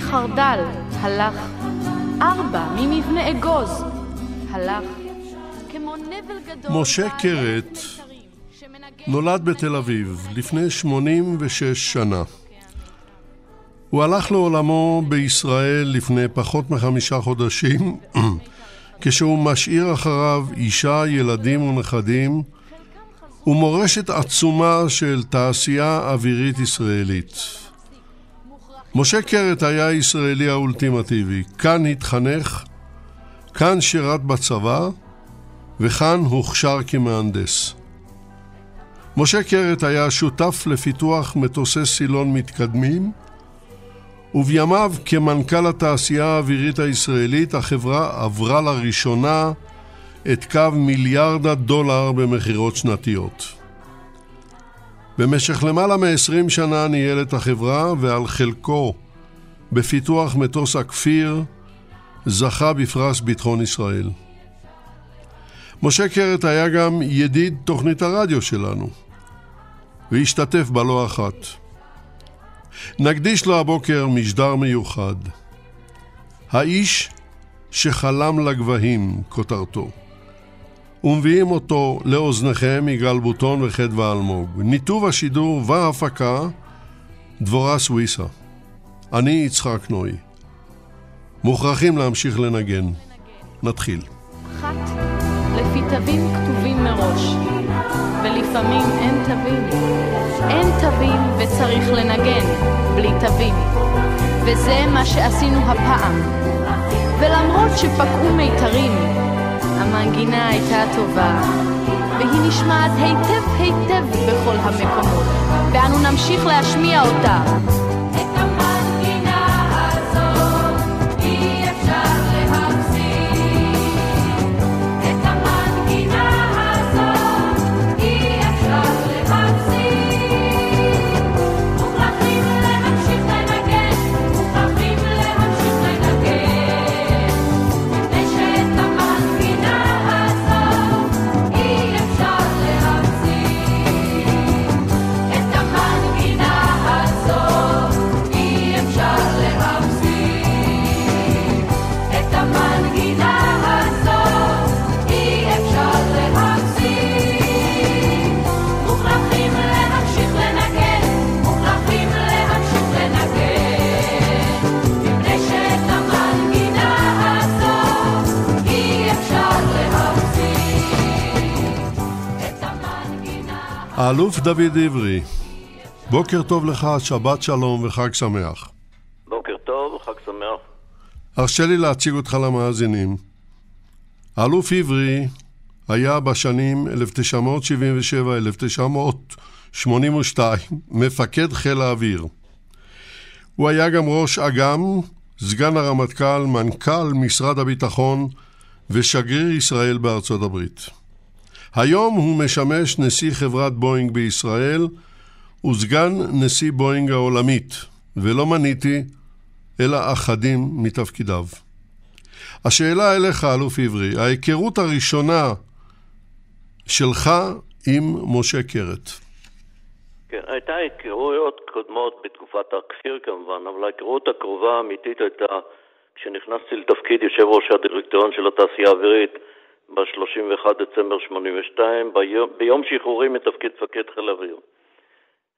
ממבנה חרדל, הלך. ארבע ממבנה אגוז, הלך. כמו נבל גדול... משה קרת נולד בתל אביב לפני 86 שנה. הוא הלך לעולמו בישראל לפני פחות מחמישה חודשים, כשהוא משאיר אחריו אישה, ילדים ונכדים, ומורשת עצומה של תעשייה אווירית ישראלית. משה קרת היה הישראלי האולטימטיבי. כאן התחנך, כאן שירת בצבא, וכאן הוכשר כמהנדס. משה קרת היה שותף לפיתוח מטוסי סילון מתקדמים, ובימיו כמנכ"ל התעשייה האווירית הישראלית, החברה עברה לראשונה את קו מיליארד הדולר במכירות שנתיות. במשך למעלה מ-20 שנה ניהל את החברה ועל חלקו בפיתוח מטוס הכפיר זכה בפרס ביטחון ישראל. משה קרת היה גם ידיד תוכנית הרדיו שלנו והשתתף בה לא אחת. נקדיש לו הבוקר משדר מיוחד. האיש שחלם לגבהים, כותרתו. ומביאים אותו לאוזניכם יגאל בוטון וחדווה אלמוג. ניתוב השידור וההפקה, דבורה סוויסה. אני יצחק נוי. מוכרחים להמשיך לנגן. נתחיל. אחת, לפי תווים כתובים מראש, ולפעמים אין תווים. אין תווים וצריך לנגן, בלי תווים. וזה מה שעשינו הפעם. ולמרות שפקעו מיתרים, המנגינה הייתה טובה, והיא נשמעת היטב היטב בכל המקומות, ואנו נמשיך להשמיע אותה. האלוף דוד עברי, בוקר טוב לך, שבת שלום וחג שמח. בוקר טוב, חג שמח. הרשה לי להציג אותך למאזינים. האלוף עברי היה בשנים 1977-1982 מפקד חיל האוויר. הוא היה גם ראש אג"ם, סגן הרמטכ"ל, מנכ"ל משרד הביטחון ושגריר ישראל בארצות הברית. היום הוא משמש נשיא חברת בואינג בישראל וסגן נשיא בואינג העולמית, ולא מניתי, אלא אחדים מתפקידיו. השאלה אליך, אלוף עברי, ההיכרות הראשונה שלך עם משה קרת. כן, הייתה היכרויות קודמות בתקופת הכפיר כמובן, אבל ההיכרות הקרובה האמיתית הייתה כשנכנסתי לתפקיד יושב ראש הדירקטוריון של התעשייה האווירית ב-31 דצמבר 82, ביום, ביום שחרורי מתפקיד מפקד חיל אוויר.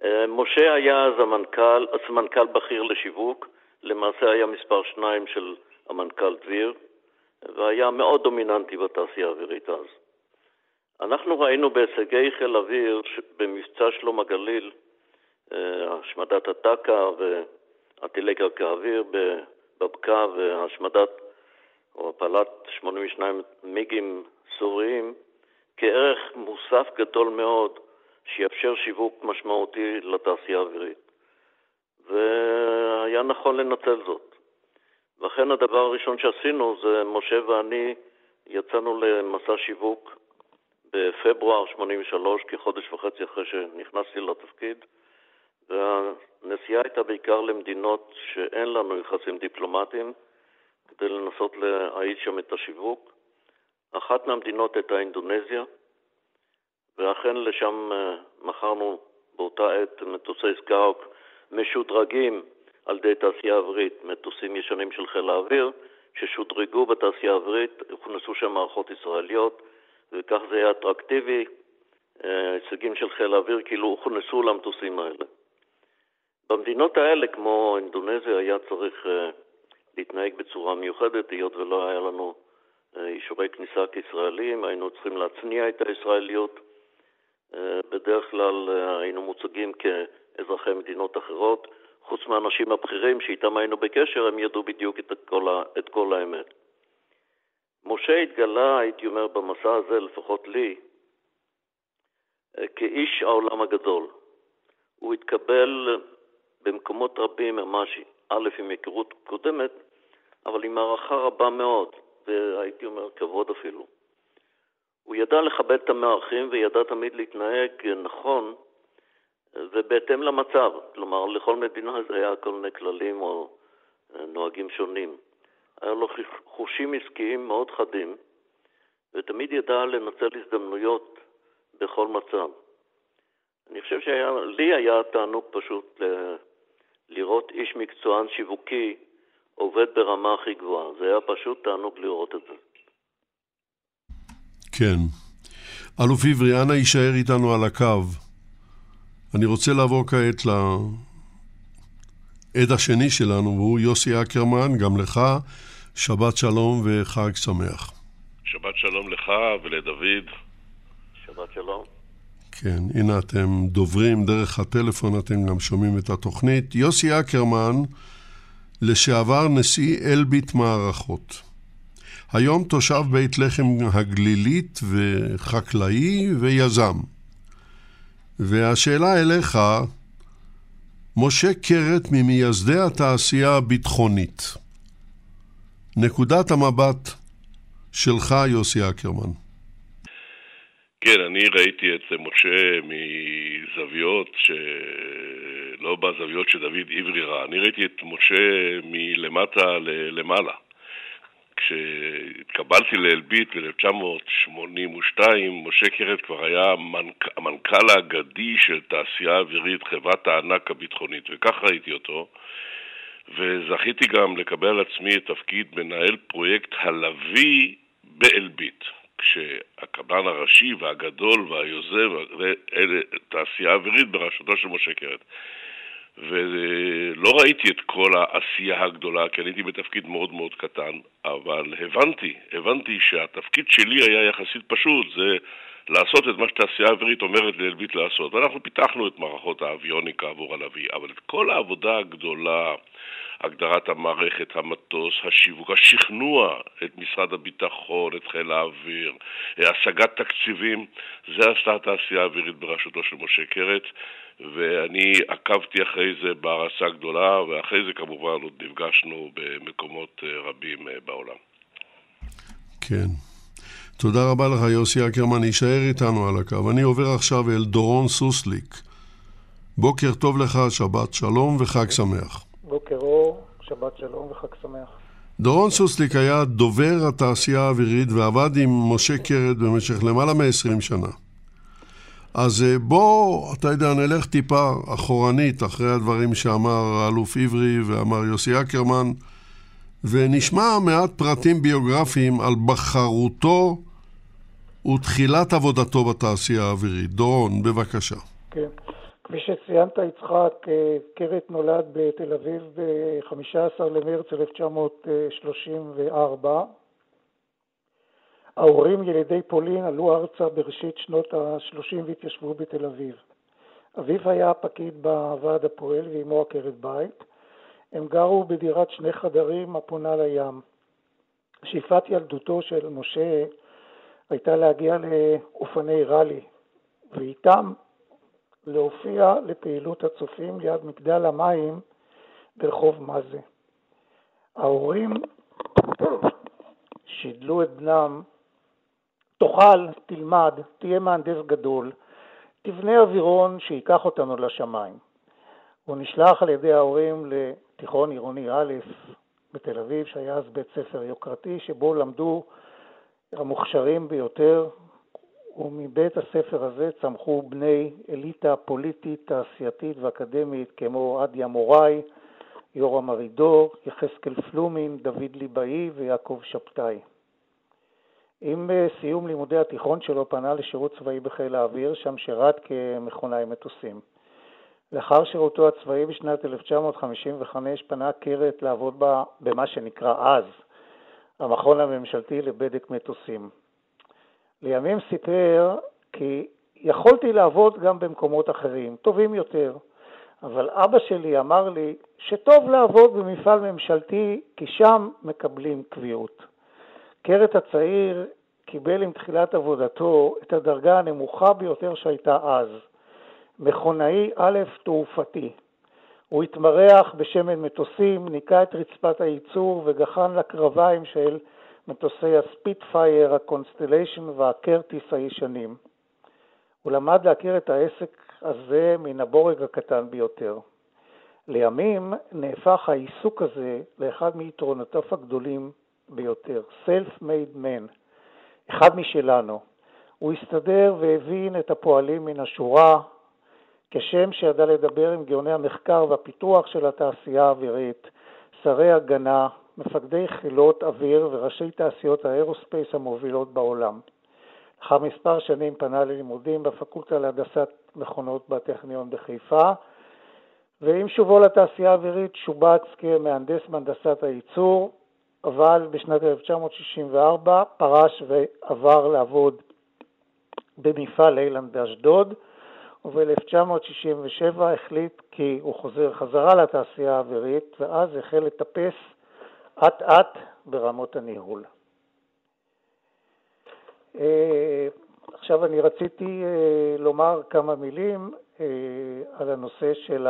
אה, משה היה אז המנכ"ל, סמנכ"ל בכיר לשיווק, למעשה היה מספר שניים של המנכ"ל דביר, והיה מאוד דומיננטי בתעשייה האווירית אז. אנחנו ראינו בהישגי חיל אוויר במבצע שלום הגליל, אה, השמדת הטק"א והטילי קרקע אוויר בבקעה והשמדת או הפלת 82 מיגים סוריים כערך מוסף גדול מאוד שיאפשר שיווק משמעותי לתעשייה האווירית. והיה נכון לנצל זאת. ואכן הדבר הראשון שעשינו זה משה ואני יצאנו למסע שיווק בפברואר 83, כחודש וחצי אחרי שנכנסתי לתפקיד, והנסיעה הייתה בעיקר למדינות שאין לנו יחסים דיפלומטיים, כדי לנסות להאיץ שם את השיווק. אחת מהמדינות הייתה אינדונזיה, ואכן לשם אה, מכרנו באותה עת מטוסי סקאוק משודרגים על ידי תעשייה אווירית, מטוסים ישנים של חיל האוויר, ששודרגו בתעשייה האווירית, הוכנסו שם מערכות ישראליות, וכך זה היה אטרקטיבי, אה, הישגים של חיל האוויר כאילו הוכנסו למטוסים האלה. במדינות האלה, כמו אינדונזיה, היה צריך אה, להתנהג בצורה מיוחדת, היות ולא היה לנו אישורי כניסה כישראלים, היינו צריכים להצניע את הישראליות. בדרך כלל היינו מוצגים כאזרחי מדינות אחרות, חוץ מהאנשים הבכירים שאיתם היינו בקשר, הם ידעו בדיוק את כל, ה, את כל האמת. משה התגלה, הייתי אומר, במסע הזה, לפחות לי, כאיש העולם הגדול. הוא התקבל במקומות רבים, ממש, א', עם היכרות קודמת, אבל עם הערכה רבה מאוד, והייתי אומר, כבוד אפילו. הוא ידע לכבד את המארחים וידע תמיד להתנהג נכון ובהתאם למצב. כלומר, לכל מדינה זה היה כל מיני כללים או אה, נוהגים שונים. היה לו חושים עסקיים מאוד חדים, ותמיד ידע לנצל הזדמנויות בכל מצב. אני חושב שלי היה תענוג פשוט ל... לראות איש מקצוען שיווקי עובד ברמה הכי גבוהה. זה היה פשוט תענוג לראות את זה. כן. אלוף עברי, אנא יישאר איתנו על הקו. אני רוצה לעבור כעת לעד השני שלנו, והוא יוסי אקרמן, גם לך, שבת שלום וחג שמח. שבת שלום לך ולדוד. שבת שלום. כן, הנה אתם דוברים דרך הטלפון, אתם גם שומעים את התוכנית. יוסי אקרמן, לשעבר נשיא אלביט מערכות. היום תושב בית לחם הגלילית וחקלאי ויזם. והשאלה אליך, משה קרת ממייסדי התעשייה הביטחונית. נקודת המבט שלך, יוסי אקרמן. כן, אני ראיתי את משה מזוויות שלא בזוויות שדוד עברי ראה. אני ראיתי את משה מלמטה למעלה. כשהתקבלתי לאלביט ב-1982, משה קרת כבר היה המנכ"ל האגדי של תעשייה אווירית, חברת הענק הביטחונית, וכך ראיתי אותו. וזכיתי גם לקבל על עצמי את תפקיד מנהל פרויקט הלוי באלביט, כשהקבלן הראשי והגדול והיוזם, אלה תעשייה אווירית בראשותו של משה קרת. ולא ראיתי את כל העשייה הגדולה, כי אני הייתי בתפקיד מאוד מאוד קטן, אבל הבנתי, הבנתי שהתפקיד שלי היה יחסית פשוט, זה לעשות את מה שתעשייה האווירית אומרת לאלביט לעשות. ואנחנו פיתחנו את מערכות האביוניקה עבור הלוי, אבל את כל העבודה הגדולה, הגדרת המערכת, המטוס, השיווק, השכנוע את משרד הביטחון, את חיל האוויר, השגת תקציבים, זה עשתה התעשייה האווירית בראשותו של משה קרת, ואני עקבתי אחרי זה בהערצה גדולה, ואחרי זה כמובן עוד נפגשנו במקומות אה, רבים אה, בעולם. כן. תודה רבה לך, יוסי אקרמן. יישאר איתנו על הקו. אני עובר עכשיו אל דורון סוסליק. בוקר טוב לך, שבת שלום וחג שמח. בוקר אור, שבת שלום וחג שמח. דורון סוסליק היה דובר התעשייה האווירית ועבד עם משה קרת במשך למעלה מ-20 שנה. אז אה, בוא, אתה יודע, נלך טיפה אחורנית אחרי הדברים שאמר האלוף עברי ואמר יוסי אקרמן, ונשמע מעט פרטים ביוגרפיים על בחרותו ותחילת עבודתו בתעשייה האווירית. דורון, בבקשה. כן. כפי שציינת, יצחק, אה, קרת נולד בתל אביב ב-15 למרץ 1934. ההורים ילידי פולין עלו ארצה בראשית שנות ה-30 והתיישבו בתל אביב. אביו היה פקיד בוועד הפועל ואימו עקרת בית. הם גרו בדירת שני חדרים הפונה לים. שאיפת ילדותו של משה הייתה להגיע לאופני ראלי, ואיתם להופיע לפעילות הצופים ליד מגדל המים ברחוב מזה. ההורים שידלו את בנם, תאכל, תלמד, תהיה מהנדס גדול, תבנה אווירון שייקח אותנו לשמיים. הוא נשלח על ידי ההורים לתיכון עירוני א' בתל אביב, שהיה אז בית ספר יוקרתי, שבו למדו המוכשרים ביותר, ומבית הספר הזה צמחו בני אליטה פוליטית, תעשייתית ואקדמית כמו עדיה מוראי, יורם ארידור, יחזקאל פלומין, דוד ליבאי ויעקב שבתאי. עם אה, סיום לימודי התיכון שלו פנה לשירות צבאי בחיל האוויר, שם שירת כמכונאי מטוסים. לאחר שירותו הצבאי בשנת 1955 פנה קרת לעבוד בה במה שנקרא אז המכון הממשלתי לבדק מטוסים. לימים סיפר כי יכולתי לעבוד גם במקומות אחרים, טובים יותר, אבל אבא שלי אמר לי שטוב לעבוד במפעל ממשלתי כי שם מקבלים קביעות. קרת הצעיר קיבל עם תחילת עבודתו את הדרגה הנמוכה ביותר שהייתה אז, מכונאי א' תעופתי. הוא התמרח בשמן מטוסים, ניקה את רצפת הייצור וגחן לקרביים של מטוסי הספיטפייר, הקונסטליישן והקרטיס הישנים. הוא למד להכיר את העסק הזה מן הבורג הקטן ביותר. לימים נהפך העיסוק הזה לאחד מיתרונותיו הגדולים ביותר, Self-Made Man, אחד משלנו. הוא הסתדר והבין את הפועלים מן השורה, כשם שידע לדבר עם גאוני המחקר והפיתוח של התעשייה האווירית, שרי הגנה, מפקדי חילות אוויר וראשי תעשיות האירוספייס המובילות בעולם. לאחר מספר שנים פנה ללימודים בפקולטה להנדסת מכונות בטכניון בחיפה, ועם שובו לתעשייה האווירית שובץ כמהנדס מהנדסת הייצור, אבל בשנת 1964 פרש ועבר לעבוד במפעל אילן באשדוד, וב-1967 החליט כי הוא חוזר חזרה לתעשייה האווירית, ואז החל לטפס אט אט ברמות הניהול. אה, עכשיו אני רציתי אה, לומר כמה מילים אה, על הנושא של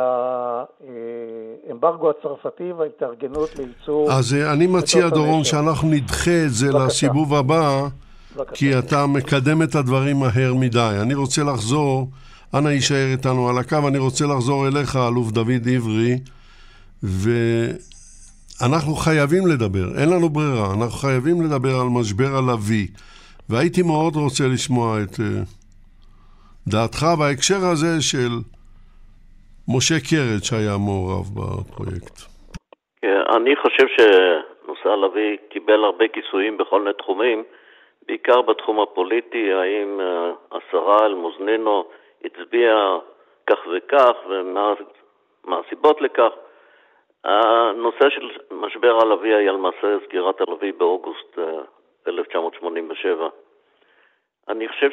האמברגו הצרפתי וההתארגנות לייצור... אז אני מציע, דורון, שאנחנו נדחה את זה בבקשה. לסיבוב הבא, בבקשה. כי אתה מקדם את הדברים מהר מדי. אני רוצה לחזור, אנא יישאר איתנו על הקו, אני רוצה לחזור אליך, אלוף דוד עברי, ו... אנחנו חייבים לדבר, אין לנו ברירה, אנחנו חייבים לדבר על משבר הלוי. והייתי מאוד רוצה לשמוע את uh, דעתך בהקשר הזה של משה קרת שהיה מעורב בפרויקט. כן, אני חושב שנושא הלוי קיבל הרבה כיסויים בכל מיני תחומים, בעיקר בתחום הפוליטי, האם uh, השרה אלמוזנינו הצביעה כך וכך ומה הסיבות לכך. הנושא של משבר הלוי היה למעשה סגירת הלוי באוגוסט 1987. אה, אני חושב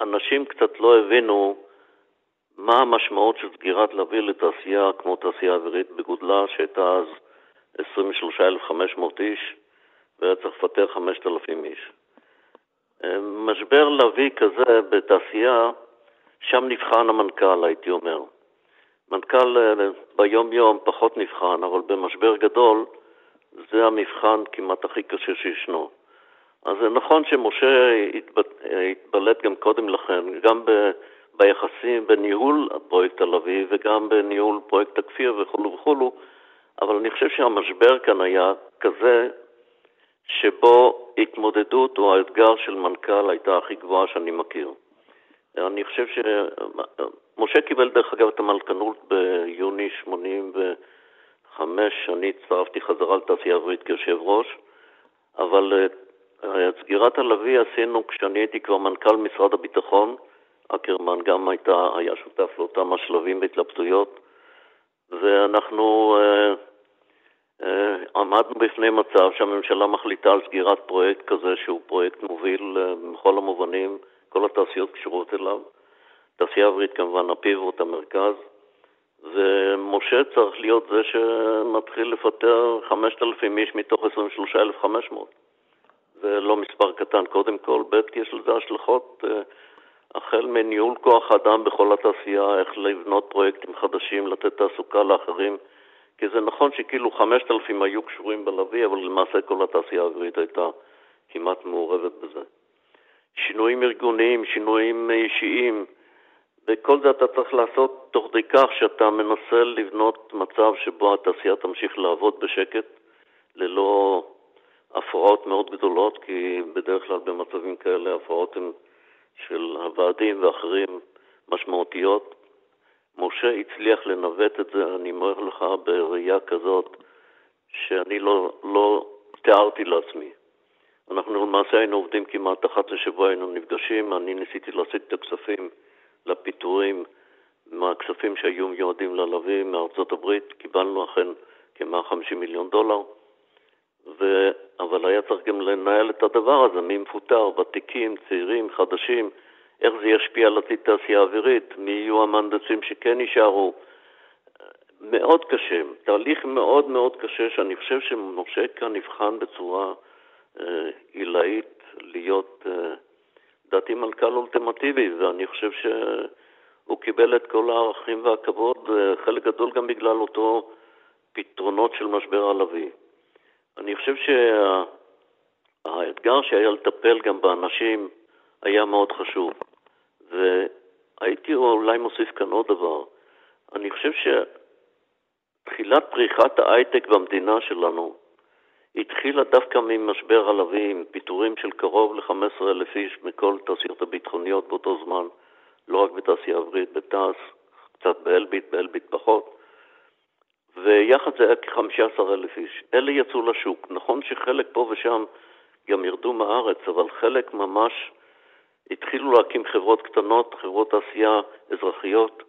שאנשים קצת לא הבינו מה המשמעות של סגירת לוי לתעשייה כמו תעשייה אווירית בגודלה, שהייתה אז 23,500 איש, והיה צריך לפטר 5,000 איש. משבר לוי כזה בתעשייה, שם נבחן המנכ"ל, הייתי אומר. מנכ"ל אה, ביום-יום פחות נבחן, אבל במשבר גדול זה המבחן כמעט הכי קשה שישנו. אז זה נכון שמשה התבלט גם קודם לכן, גם ב, ביחסים, בניהול פרויקט תל אביב וגם בניהול פרויקט הכפיר וכולו וכולו, אבל אני חושב שהמשבר כאן היה כזה שבו התמודדות או האתגר של מנכ"ל הייתה הכי גבוהה שאני מכיר. אני חושב שמשה קיבל דרך אגב את המלכנות ביוני 85, אני הצטרפתי חזרה לתעשייה האווירית כיושב ראש, אבל אה, את סגירת הלוי עשינו כשאני הייתי כבר מנכ"ל משרד הביטחון, אקרמן גם הייתה, היה שותף לאותם השלבים והתלבטויות, ואנחנו אה, אה, עמדנו בפני מצב שהממשלה מחליטה על סגירת פרויקט כזה שהוא פרויקט מוביל אה, בכל המובנים, כל התעשיות קשורות אליו. תעשייה אווירית כמובן הפיבוט, המרכז, ומשה צריך להיות זה שמתחיל לפטר 5,000 איש מתוך 23,500. זה לא מספר קטן קודם כל, ב' יש לזה השלכות אה, החל מניהול כוח אדם בכל התעשייה, איך לבנות פרויקטים חדשים, לתת תעסוקה לאחרים, כי זה נכון שכאילו 5,000 היו קשורים בלוי, אבל למעשה כל התעשייה האווירית הייתה כמעט מעורבת בזה. שינויים ארגוניים, שינויים אישיים, וכל זה אתה צריך לעשות תוך כדי כך שאתה מנסה לבנות מצב שבו התעשייה תמשיך לעבוד בשקט, ללא הפרעות מאוד גדולות, כי בדרך כלל במצבים כאלה הפרעות הן של הוועדים ואחרים משמעותיות. משה הצליח לנווט את זה, אני אומר לך, בראייה כזאת שאני לא, לא תיארתי לעצמי. אנחנו למעשה היינו עובדים כמעט אחת לשבוע, היינו נפגשים, אני ניסיתי להשיג את הכספים לפיטורים מהכספים שהיו מיועדים ללוי מארצות הברית, קיבלנו אכן כ-150 מיליון דולר, ו... אבל היה צריך גם לנהל את הדבר הזה, מי מפוטר, ותיקים, צעירים, חדשים, איך זה ישפיע על עתיד תעשייה אווירית, מי יהיו המהנדסים שכן יישארו. מאוד קשה, תהליך מאוד מאוד קשה שאני חושב שמשה כאן נבחן בצורה אה, עילאית להיות אה, לדעתי מנכ"ל אולטימטיבי, ואני חושב שהוא קיבל את כל הערכים והכבוד, חלק גדול גם בגלל אותו פתרונות של משבר הלוי. אני חושב שהאתגר שהיה לטפל גם באנשים היה מאוד חשוב. והייתי אולי מוסיף כאן עוד דבר. אני חושב שתחילת פריחת ההייטק במדינה שלנו התחילה דווקא ממשבר הלוי, עם פיטורים של קרוב ל-15,000 איש מכל התעשיות הביטחוניות באותו זמן, לא רק בתעשייה אווירית, בתעש, קצת באלביט, באלביט פחות, ויחד זה היה כ-15,000 איש. אלה יצאו לשוק. נכון שחלק פה ושם גם ירדו מהארץ, אבל חלק ממש התחילו להקים חברות קטנות, חברות תעשייה אזרחיות,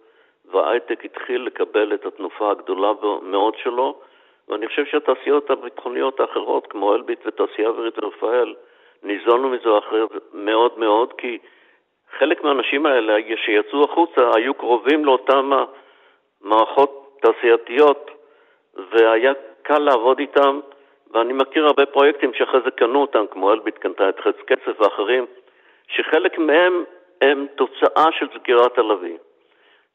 וההייטק התחיל לקבל את התנופה הגדולה מאוד שלו, ואני חושב שהתעשיות הביטחוניות האחרות, כמו אלביט ותעשייה אווירית ורפאל, ניזונו מזה אחרת מאוד מאוד, כי חלק מהאנשים האלה שיצאו החוצה היו קרובים לאותן מערכות תעשייתיות, והיה קל לעבוד איתם, ואני מכיר הרבה פרויקטים שאחרי זה קנו אותם, כמו אלביט קנתה את חץ קצף ואחרים, שחלק מהם הם תוצאה של סגירת הלוי.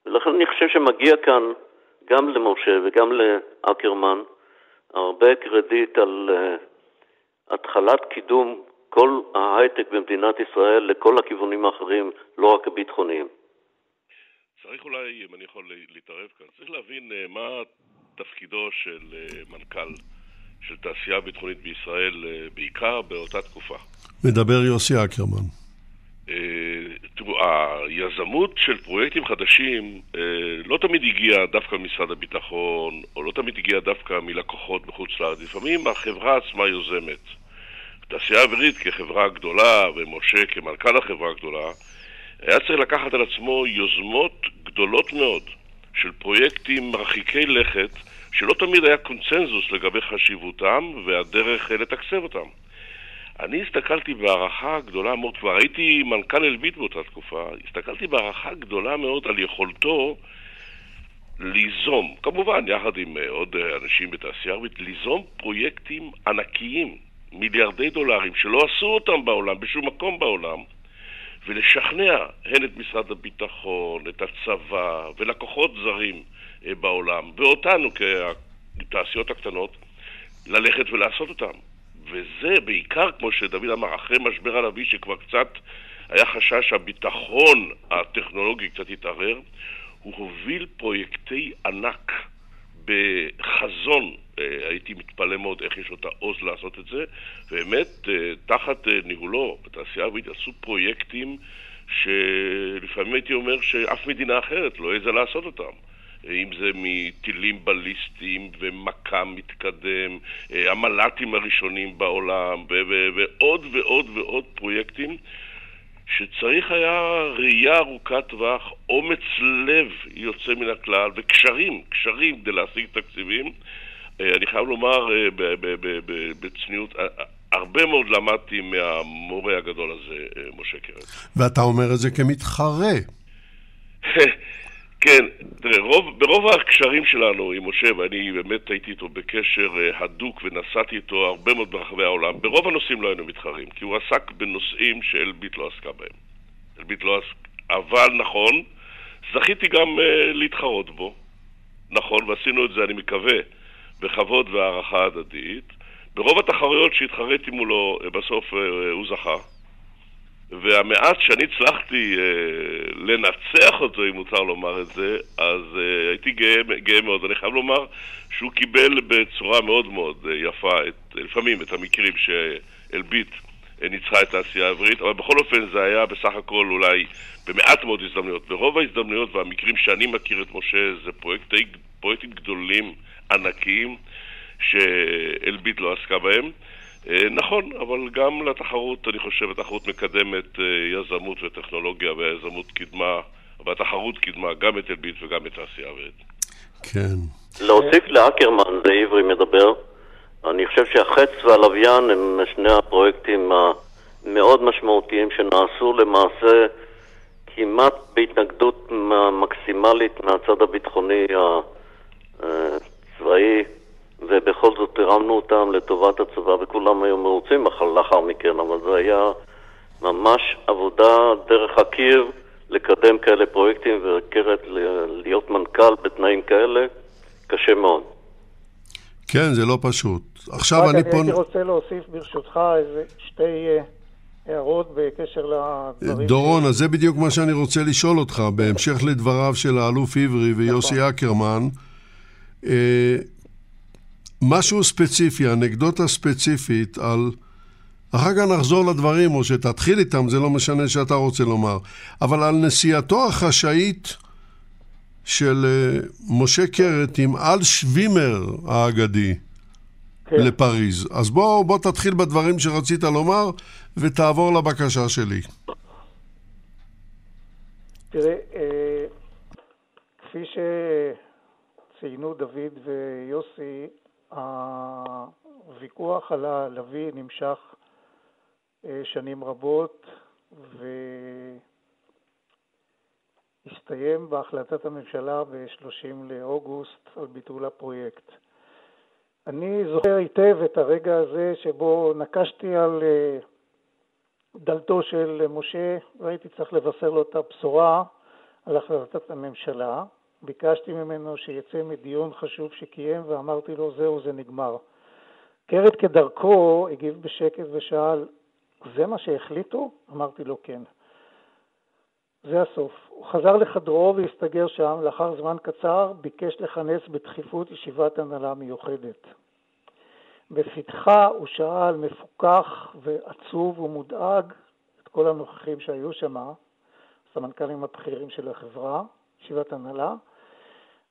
ולכן אני חושב שמגיע כאן גם למשה וגם לאקרמן הרבה קרדיט על uh, התחלת קידום כל ההייטק במדינת ישראל לכל הכיוונים האחרים, לא רק הביטחוניים. צריך אולי, אם אני יכול להתערב כאן, צריך להבין uh, מה תפקידו של uh, מנכ"ל של תעשייה ביטחונית בישראל, בעיקר באותה תקופה. מדבר יוסי אקרמן. אה, תראו, היזמות של פרויקטים חדשים אה, לא תמיד הגיעה דווקא ממשרד הביטחון, או לא תמיד הגיעה דווקא מלקוחות בחוץ לארץ. לפעמים החברה עצמה יוזמת. תעשייה אווירית כחברה גדולה, ומשה כמנכ"ל החברה הגדולה, היה צריך לקחת על עצמו יוזמות גדולות מאוד של פרויקטים מרחיקי לכת, שלא תמיד היה קונצנזוס לגבי חשיבותם והדרך לתקצב אותם. אני הסתכלתי בהערכה גדולה מאוד, כבר הייתי מנכ"ל אלביט באותה תקופה, הסתכלתי בהערכה גדולה מאוד על יכולתו ליזום, כמובן יחד עם אה, עוד אה, אנשים בתעשייה ערבית, ליזום פרויקטים ענקיים, מיליארדי דולרים, שלא עשו אותם בעולם, בשום מקום בעולם, ולשכנע הן את משרד הביטחון, את הצבא ולקוחות זרים אה, בעולם, ואותנו כתעשיות הקטנות, ללכת ולעשות אותם. וזה בעיקר, כמו שדוד אמר, אחרי משבר הלוי, שכבר קצת היה חשש שהביטחון הטכנולוגי קצת התערער, הוא הוביל פרויקטי ענק בחזון, אה, הייתי מתפלא מאוד איך יש לו את העוז לעשות את זה, ובאמת, אה, תחת אה, ניהולו בתעשייה האווירית עשו פרויקטים שלפעמים הייתי אומר שאף מדינה אחרת לא העזה לעשות אותם. אם זה מטילים בליסטיים ומכה מתקדם, אה, המל"טים הראשונים בעולם, ועוד ועוד ועוד פרויקטים שצריך היה ראייה ארוכת טווח, אומץ לב יוצא מן הכלל וקשרים, קשרים כדי להשיג תקציבים. אה, אני חייב לומר אה, בצניעות, הרבה מאוד למדתי מהמורה הגדול הזה, משה קרת. ואתה אומר את זה כמתחרה. כן, תראה, רוב, ברוב הקשרים שלנו עם משה, ואני באמת הייתי איתו בקשר הדוק ונסעתי איתו הרבה מאוד ברחבי העולם, ברוב הנושאים לא היינו מתחרים, כי הוא עסק בנושאים שאלביט לא עסקה בהם. אלביט לא עסק... אבל נכון, זכיתי גם uh, להתחרות בו. נכון, ועשינו את זה, אני מקווה, בכבוד והערכה הדדית. ברוב התחרויות שהתחרתי מולו, אה, בסוף אה, הוא זכה. והמעט שאני הצלחתי אה, לנצח אותו, אם מותר לומר את זה, אז אה, הייתי גאה, גאה מאוד. אני חייב לומר שהוא קיבל בצורה מאוד מאוד אה, יפה, את, לפעמים, את המקרים שאלביט אה, ניצחה את העשייה העברית, אבל בכל אופן זה היה בסך הכל אולי במעט מאוד הזדמנויות. ברוב ההזדמנויות והמקרים שאני מכיר את משה זה פרויקטי, פרויקטים גדולים, ענקיים, שאלביט לא עסקה בהם. אה, נכון, אבל גם לתחרות, אני חושב, התחרות מקדמת אה, יזמות וטכנולוגיה והיזמות קידמה, והתחרות קידמה גם את אלביט וגם את העשייה האווירית. כן. להוסיף לאקרמן, זה עברי מדבר, אני חושב שהחץ והלוויין הם שני הפרויקטים המאוד משמעותיים שנעשו למעשה כמעט בהתנגדות מקסימלית מהצד הביטחוני הצבאי ובכל זאת הרמנו אותם לטובת הצבא וכולם היו מרוצים לאחר מכן, אבל זה היה ממש עבודה דרך הקיר לקדם כאלה פרויקטים וקרת להיות מנכ"ל בתנאים כאלה, קשה מאוד. כן, זה לא פשוט. עכשיו אני פה... אני הייתי רוצה להוסיף ברשותך איזה שתי אה, הערות בקשר לדברים... דורון, אז זה בדיוק מה שאני רוצה לשאול אותך, בהמשך לדבריו של האלוף עברי ויוסי נכון. אקרמן. משהו ספציפי, אנקדוטה ספציפית על... אחר כך נחזור לדברים, או שתתחיל איתם, זה לא משנה שאתה רוצה לומר. אבל על נסיעתו החשאית של אה, משה קרת עם אל שווימר האגדי כן. לפריז. אז בוא, בוא תתחיל בדברים שרצית לומר, ותעבור לבקשה שלי. תראה, אה, כפי שציינו דוד ויוסי, הוויכוח על הלוי נמשך אה, שנים רבות והסתיים בהחלטת הממשלה ב-30 לאוגוסט על ביטול הפרויקט. אני זוכר היטב את הרגע הזה שבו נקשתי על אה, דלתו של משה והייתי צריך לבשר לו את הבשורה על החלטת הממשלה. ביקשתי ממנו שיצא מדיון חשוב שקיים ואמרתי לו זהו זה נגמר. קרת כדרכו הגיב בשקט ושאל זה מה שהחליטו? אמרתי לו כן. זה הסוף. הוא חזר לחדרו והסתגר שם, לאחר זמן קצר ביקש לכנס בדחיפות ישיבת הנהלה מיוחדת. בפתחה הוא שאל מפוכח ועצוב ומודאג את כל הנוכחים שהיו שם, הסמנכ"לים הבכירים של החברה, ישיבת הנהלה,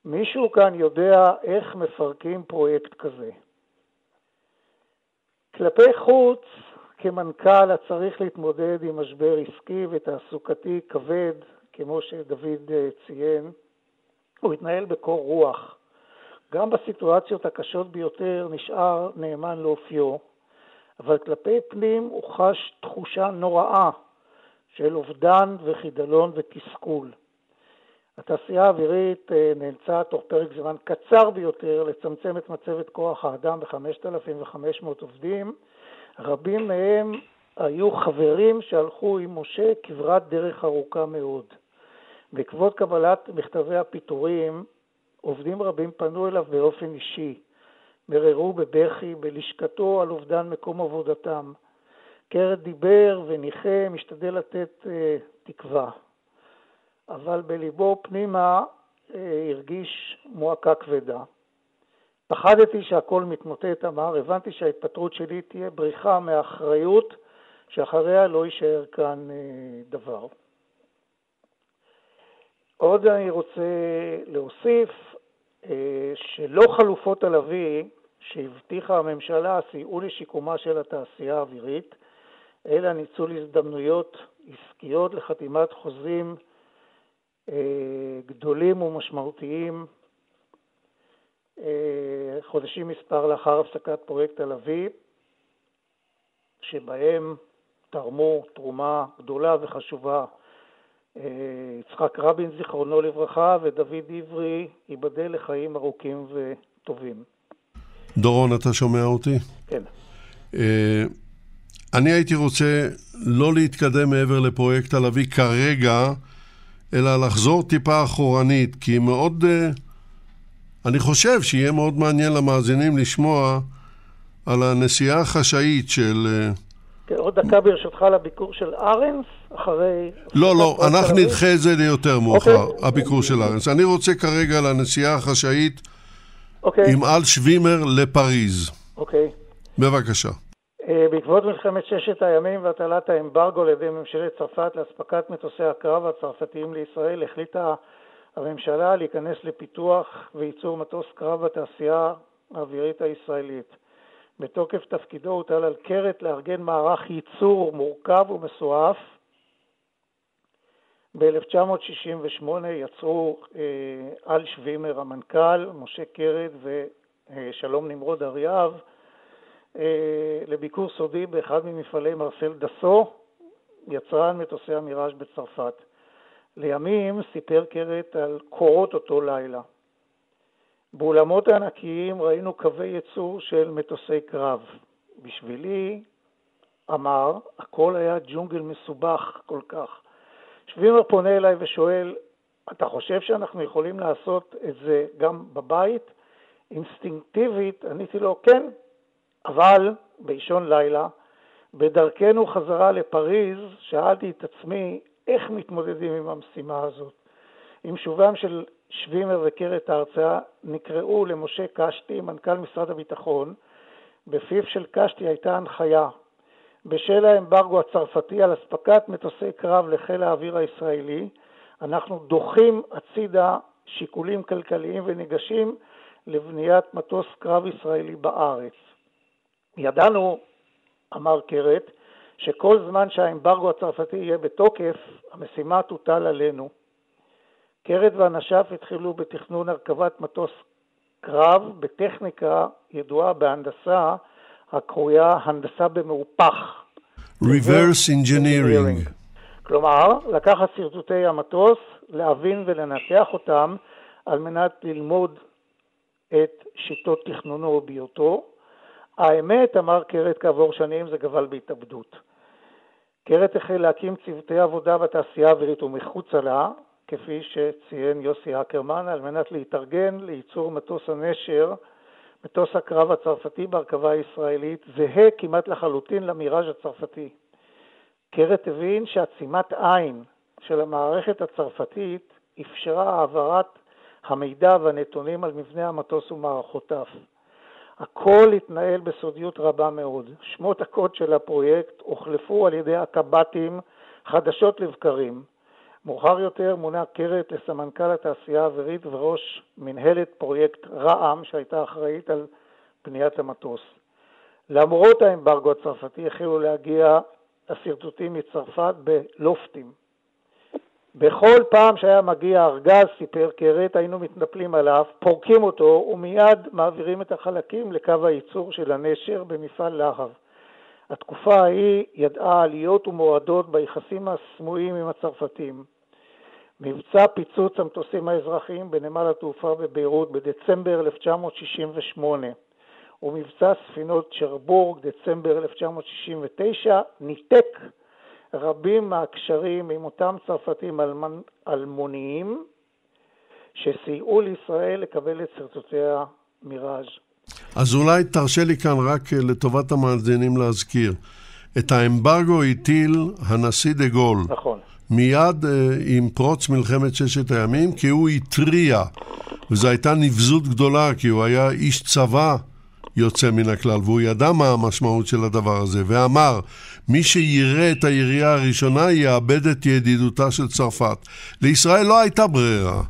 מישהו כאן יודע איך מפרקים פרויקט כזה. כלפי חוץ, כמנכ"ל צריך להתמודד עם משבר עסקי ותעסוקתי כבד, כמו שדוד אה, ציין, הוא התנהל בקור רוח. גם בסיטואציות הקשות ביותר נשאר נאמן לאופיו, אבל כלפי פנים הוא חש תחושה נוראה של אובדן וחידלון ותסכול. התעשייה האווירית אה, נאלצה תוך פרק זמן קצר ביותר לצמצם את מצבת כוח האדם ב-5,500 עובדים. רבים מהם היו חברים שהלכו עם משה כברת דרך ארוכה מאוד. בעקבות קבלת מכתבי הפיטורים, עובדים רבים פנו אליו באופן אישי, מררו בבכי בלשכתו על אובדן מקום עבודתם. קרת דיבר וניחם, השתדל לתת uh, תקווה. אבל בליבו פנימה אה, הרגיש מועקה כבדה. פחדתי שהכל מתמוטט, אמר, הבנתי שההתפטרות שלי תהיה בריחה מהאחריות שאחריה לא יישאר כאן אה, דבר. עוד אני רוצה להוסיף אה, שלא חלופות הלוי שהבטיחה הממשלה סייעו לשיקומה של התעשייה האווירית, אלא ניצול הזדמנויות עסקיות לחתימת חוזים גדולים ומשמעותיים אה, חודשים מספר לאחר הפסקת פרויקט אביב, שבהם תרמו תרומה גדולה וחשובה אה, יצחק רבין, זיכרונו לברכה, ודוד עברי, ייבדל לחיים ארוכים וטובים. דורון, אתה שומע אותי? כן. אה, אני הייתי רוצה לא להתקדם מעבר לפרויקט הלוי כרגע, אלא לחזור טיפה אחורנית, כי מאוד... אה, אני חושב שיהיה מאוד מעניין למאזינים לשמוע על הנסיעה החשאית של... כן, עוד דקה ברשותך לביקור של ארנס, אחרי... לא, לא, אנחנו נדחה את זה ליותר מאוחר, okay. הביקור של ארנס. אני רוצה כרגע לנסיעה החשאית okay. אוקיי. עם אל שווימר לפריז. אוקיי. Okay. בבקשה. אה, בעקבות מלחמת ששת הימים והטלת האמברגו על ידי ממשלת צרפת לאספקת מטוסי הקרב הצרפתיים לישראל, החליטה הממשלה להיכנס לפיתוח וייצור מטוס קרב בתעשייה האווירית הישראלית. בתוקף תפקידו הוטל על קרת לארגן מערך ייצור מורכב ומסועף. ב-1968 יצרו אה, אל שווימר המנכ"ל, משה קרת ושלום נמרוד אריאב אה, לביקור סודי באחד ממפעלי מרסל דסו, יצרן מטוסי המיראז' בצרפת. לימים סיפר קרת על קורות אותו לילה. באולמות הענקיים ראינו קווי ייצור של מטוסי קרב. בשבילי, אמר, הכל היה ג'ונגל מסובך כל כך. שווימר פונה אליי ושואל, אתה חושב שאנחנו יכולים לעשות את זה גם בבית? אינסטינקטיבית עניתי לו, כן, אבל באישון לילה, בדרכנו חזרה לפריז, שאלתי את עצמי איך מתמודדים עם המשימה הזאת. עם שובם של שווימר וקרת ההרצאה נקראו למשה קשתי, מנכ"ל משרד הביטחון. בפיו של קשתי הייתה הנחיה בשל האמברגו הצרפתי על אספקת מטוסי קרב לחיל האוויר הישראלי, אנחנו דוחים הצידה שיקולים כלכליים וניגשים לבניית מטוס קרב ישראלי בארץ. ידענו, אמר קרת, שכל זמן שהאמברגו הצרפתי יהיה בתוקף, המשימה תוטל עלינו. קרת ואנשיו התחילו בתכנון הרכבת מטוס קרב בטכניקה ידועה בהנדסה הקרויה הנדסה במהופך. Reverse Engineering. כלומר, לקחת שרטוטי המטוס, להבין ולנתח אותם על מנת ללמוד את שיטות תכנונו וביותו. האמת, אמר קרת כעבור שנים, זה גבל בהתאבדות. קרת החל להקים צוותי עבודה בתעשייה האווירית ומחוצה לה, כפי שציין יוסי אקרמן, על מנת להתארגן לייצור מטוס הנשר, מטוס הקרב הצרפתי בהרכבה הישראלית, זהה כמעט לחלוטין למיראז' הצרפתי. קרת הבין שעצימת עין של המערכת הצרפתית אפשרה העברת המידע והנתונים על מבנה המטוס ומערכותיו. הכל התנהל בסודיות רבה מאוד. שמות הקוד של הפרויקט הוחלפו על ידי הקב"טים חדשות לבקרים. מאוחר יותר מונה קרת לסמנכ"ל התעשייה האווירית וראש מנהלת פרויקט רע"מ שהייתה אחראית על בניית המטוס. למרות האמברגו הצרפתי החלו להגיע השרטוטים מצרפת בלופטים. בכל פעם שהיה מגיע ארגז, סיפר קרת, היינו מתנפלים עליו, פורקים אותו ומיד מעבירים את החלקים לקו הייצור של הנשר במפעל להב. התקופה ההיא ידעה עליות ומורדות ביחסים הסמויים עם הצרפתים. מבצע פיצוץ המטוסים האזרחיים בנמל התעופה בביירות בדצמבר 1968 ומבצע ספינות שרבורג דצמבר 1969 ניתק רבים מהקשרים עם אותם צרפתים אלמוניים שסייעו לישראל לקבל את שרטוטי המיראז'. אז אולי תרשה לי כאן רק אה, לטובת המאזינים להזכיר. את האמברגו הטיל הנשיא דה גול. נכון. מיד אה, עם פרוץ מלחמת ששת הימים, כי הוא התריע, וזו הייתה נבזות גדולה, כי הוא היה איש צבא יוצא מן הכלל, והוא ידע מה המשמעות של הדבר הזה, ואמר, מי שיראה את הירייה הראשונה יאבד את ידידותה של צרפת. לישראל לא הייתה ברירה.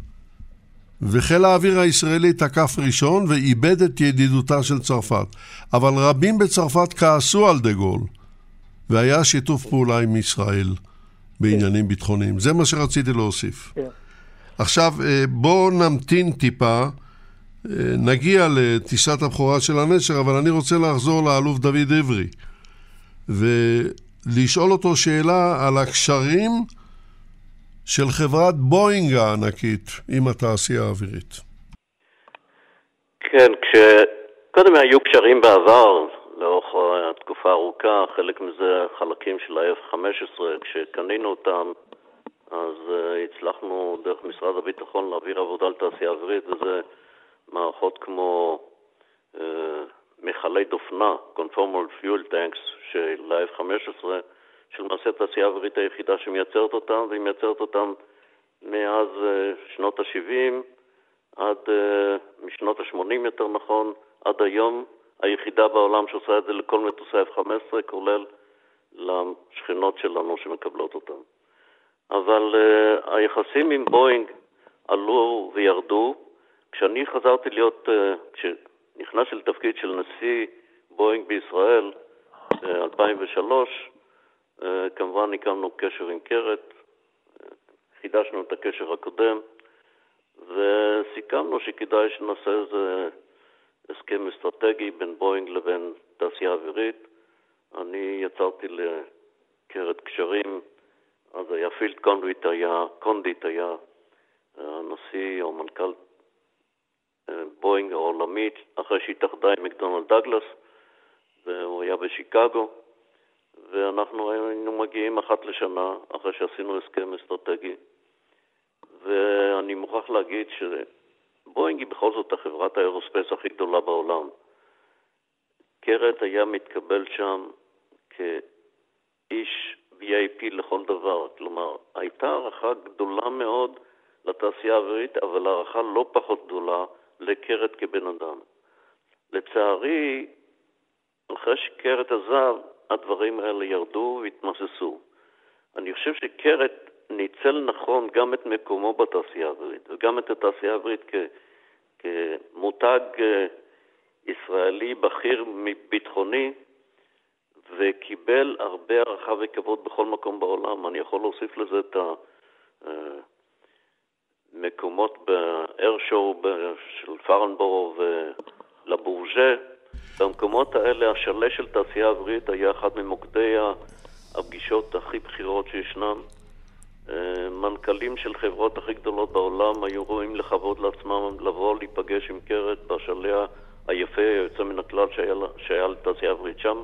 וחיל האוויר הישראלי תקף ראשון ואיבד את ידידותה של צרפת. אבל רבים בצרפת כעסו על דה גול, והיה שיתוף פעולה עם ישראל. בעניינים ביטחוניים. זה מה שרציתי להוסיף. כן. עכשיו, אה, בואו נמתין טיפה, אה, נגיע לטיסת הבכורה של הנשר, אבל אני רוצה לחזור לאלוף דוד עברי, ולשאול אותו שאלה על הקשרים של חברת בואינג הענקית עם התעשייה האווירית. כן, כש... קודם היו קשרים בעבר, לאורך התקופה הארוכה, חלק מזה חלקים של ה-F-15, כשקנינו אותם, אז uh, הצלחנו דרך משרד הביטחון להעביר עבודה לתעשייה אווירית, וזה מערכות כמו uh, מכלי דופנה, Conformal Fuel Tanks של ה-F-15, שלמעשה התעשייה האווירית היחידה שמייצרת אותם, והיא מייצרת אותם מאז uh, שנות ה-70 עד, uh, משנות ה-80 יותר נכון, עד היום היחידה בעולם שעושה את זה לכל מטוסי F-15, כולל לשכנות שלנו שמקבלות אותם. אבל uh, היחסים עם בואינג עלו וירדו. כשאני חזרתי להיות, uh, כשנכנסתי לתפקיד של נשיא בואינג בישראל ב-2003, uh, כמובן הקמנו קשר עם קרת, חידשנו את הקשר הקודם, וסיכמנו שכדאי שנעשה איזה הסכם אסטרטגי בין בואינג לבין תעשייה אווירית. אני יצרתי לקרת קשרים, אז היה פיל קונדיט היה, קונדיט היה הנשיא או מנכ"ל אה, בואינג העולמית, אחרי שהתאחדה עם מקדונלד דגלס, והוא היה בשיקגו, ואנחנו היינו מגיעים אחת לשנה אחרי שעשינו הסכם אסטרטגי. ואני מוכרח להגיד שזה בואינג היא בכל זאת החברת ה aerospace הכי גדולה בעולם. קרת היה מתקבל שם כאיש VIP לכל דבר, כלומר, הייתה הערכה גדולה מאוד לתעשייה האווירית, אבל הערכה לא פחות גדולה לקרת כבן אדם. לצערי, אחרי שקרת עזב, הדברים האלה ירדו והתמוססו. אני חושב שקרת ניצל נכון גם את מקומו בתעשייה האווירית וגם את התעשייה האווירית כ, כמותג אה, ישראלי בכיר ביטחוני וקיבל הרבה הערכה וכבוד בכל מקום בעולם. אני יכול להוסיף לזה את המקומות באיירשואו של פארנבורו ולבורג'ה. במקומות האלה השלה של תעשייה אווירית היה אחד ממוקדי הפגישות הכי בכירות שישנם. אה, מנכ"לים של חברות הכי גדולות בעולם היו רואים לכבוד לעצמם לבוא להיפגש עם קרת בשליה היפה, היוצא מן הכלל שהיה, שהיה לתעשייה אווירית שם.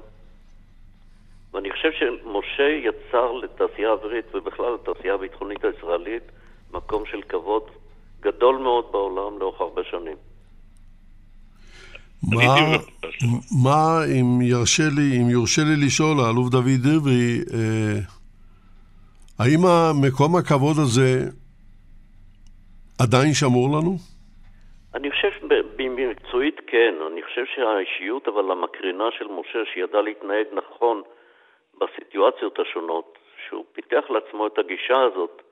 ואני חושב שמשה יצר לתעשייה אווירית ובכלל לתעשייה הביטחונית הישראלית מקום של כבוד גדול מאוד בעולם לאורך הרבה שנים. מה, מה אם ירשה לי, אם יורשה לי לשאול, האלוף דוד דברי, אה, האם המקום הכבוד הזה עדיין שמור לנו? אני חושב במקצועית כן. אני חושב שהאישיות אבל המקרינה של משה, שידע להתנהג נכון בסיטואציות השונות, שהוא פיתח לעצמו את הגישה הזאת,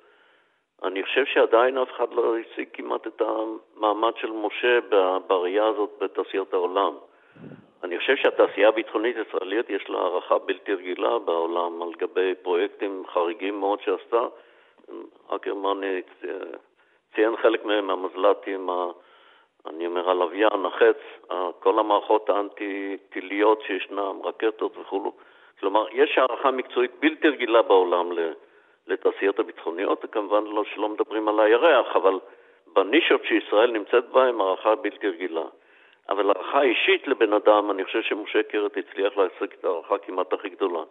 אני חושב שעדיין אף אחד לא השיג כמעט את המעמד של משה בראייה הזאת בתעשיות העולם. אני חושב שהתעשייה הביטחונית הישראלית יש לה הערכה בלתי רגילה בעולם על גבי פרויקטים חריגים מאוד שעשתה. אקרמן ציין חלק מהם, המזל"טים, אני אומר הלוויין, החץ, כל המערכות האנטי-טיליות שישנן, רקטות וכולו. כלומר, יש הערכה מקצועית בלתי רגילה בעולם לתעשיות הביטחוניות, וכמובן לא שלא מדברים על הירח, אבל בנישות שישראל נמצאת בהן, הערכה בלתי רגילה. אבל הערכה אישית לבן אדם, אני חושב שמשה קרת הצליח להשיג את ההערכה כמעט הכי גדולה.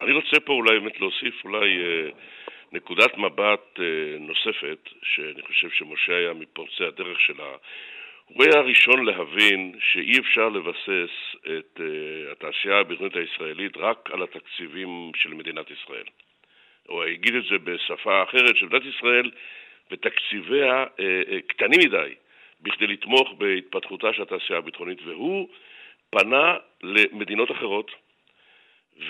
אני רוצה פה אולי באמת להוסיף אולי אה, נקודת מבט אה, נוספת, שאני חושב שמשה היה מפורצי הדרך שלה. הוא היה הראשון להבין שאי אפשר לבסס את אה, התעשייה הביטחונית הישראלית רק על התקציבים של מדינת ישראל. הוא הגיד את זה בשפה אחרת, שמדינת ישראל ותקציביה אה, אה, קטנים מדי בכדי לתמוך בהתפתחותה של התעשייה הביטחונית, והוא פנה למדינות אחרות,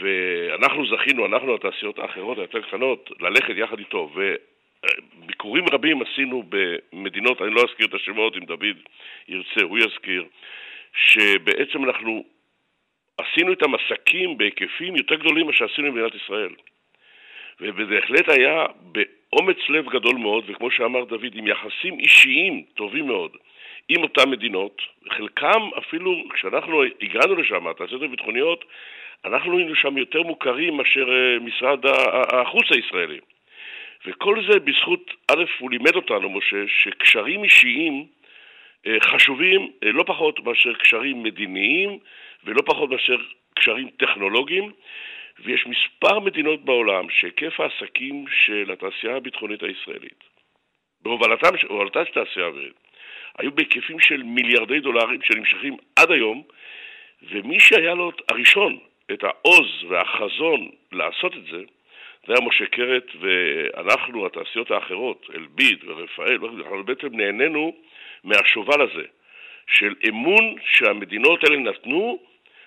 ואנחנו זכינו, אנחנו התעשיות האחרות היותר קטנות, ללכת יחד איתו, וביקורים רבים עשינו במדינות, אני לא אזכיר את השמות, אם דוד ירצה, הוא יזכיר, שבעצם אנחנו עשינו איתם עסקים בהיקפים יותר גדולים ממה שעשינו במדינת ישראל. ובהחלט היה באומץ לב גדול מאוד, וכמו שאמר דוד, עם יחסים אישיים טובים מאוד עם אותן מדינות, חלקם אפילו, כשאנחנו הגענו לשם, התעשיות הביטחוניות, אנחנו היינו שם יותר מוכרים מאשר אה, משרד החוץ הישראלי. וכל זה בזכות, א', הוא לימד אותנו, משה, שקשרים אישיים אה, חשובים אה, לא פחות מאשר קשרים מדיניים ולא פחות מאשר קשרים טכנולוגיים, ויש מספר מדינות בעולם שהיקף העסקים של התעשייה הביטחונית הישראלית, בהובלתה של תעשייה אווירית, היו בהיקפים של מיליארדי דולרים שנמשכים עד היום, ומי שהיה לו הראשון את העוז והחזון לעשות את זה, זה היה משה קרת, ואנחנו, התעשיות האחרות, אלביט ורפאל, אנחנו בעצם נהנינו מהשובל הזה, של אמון שהמדינות האלה נתנו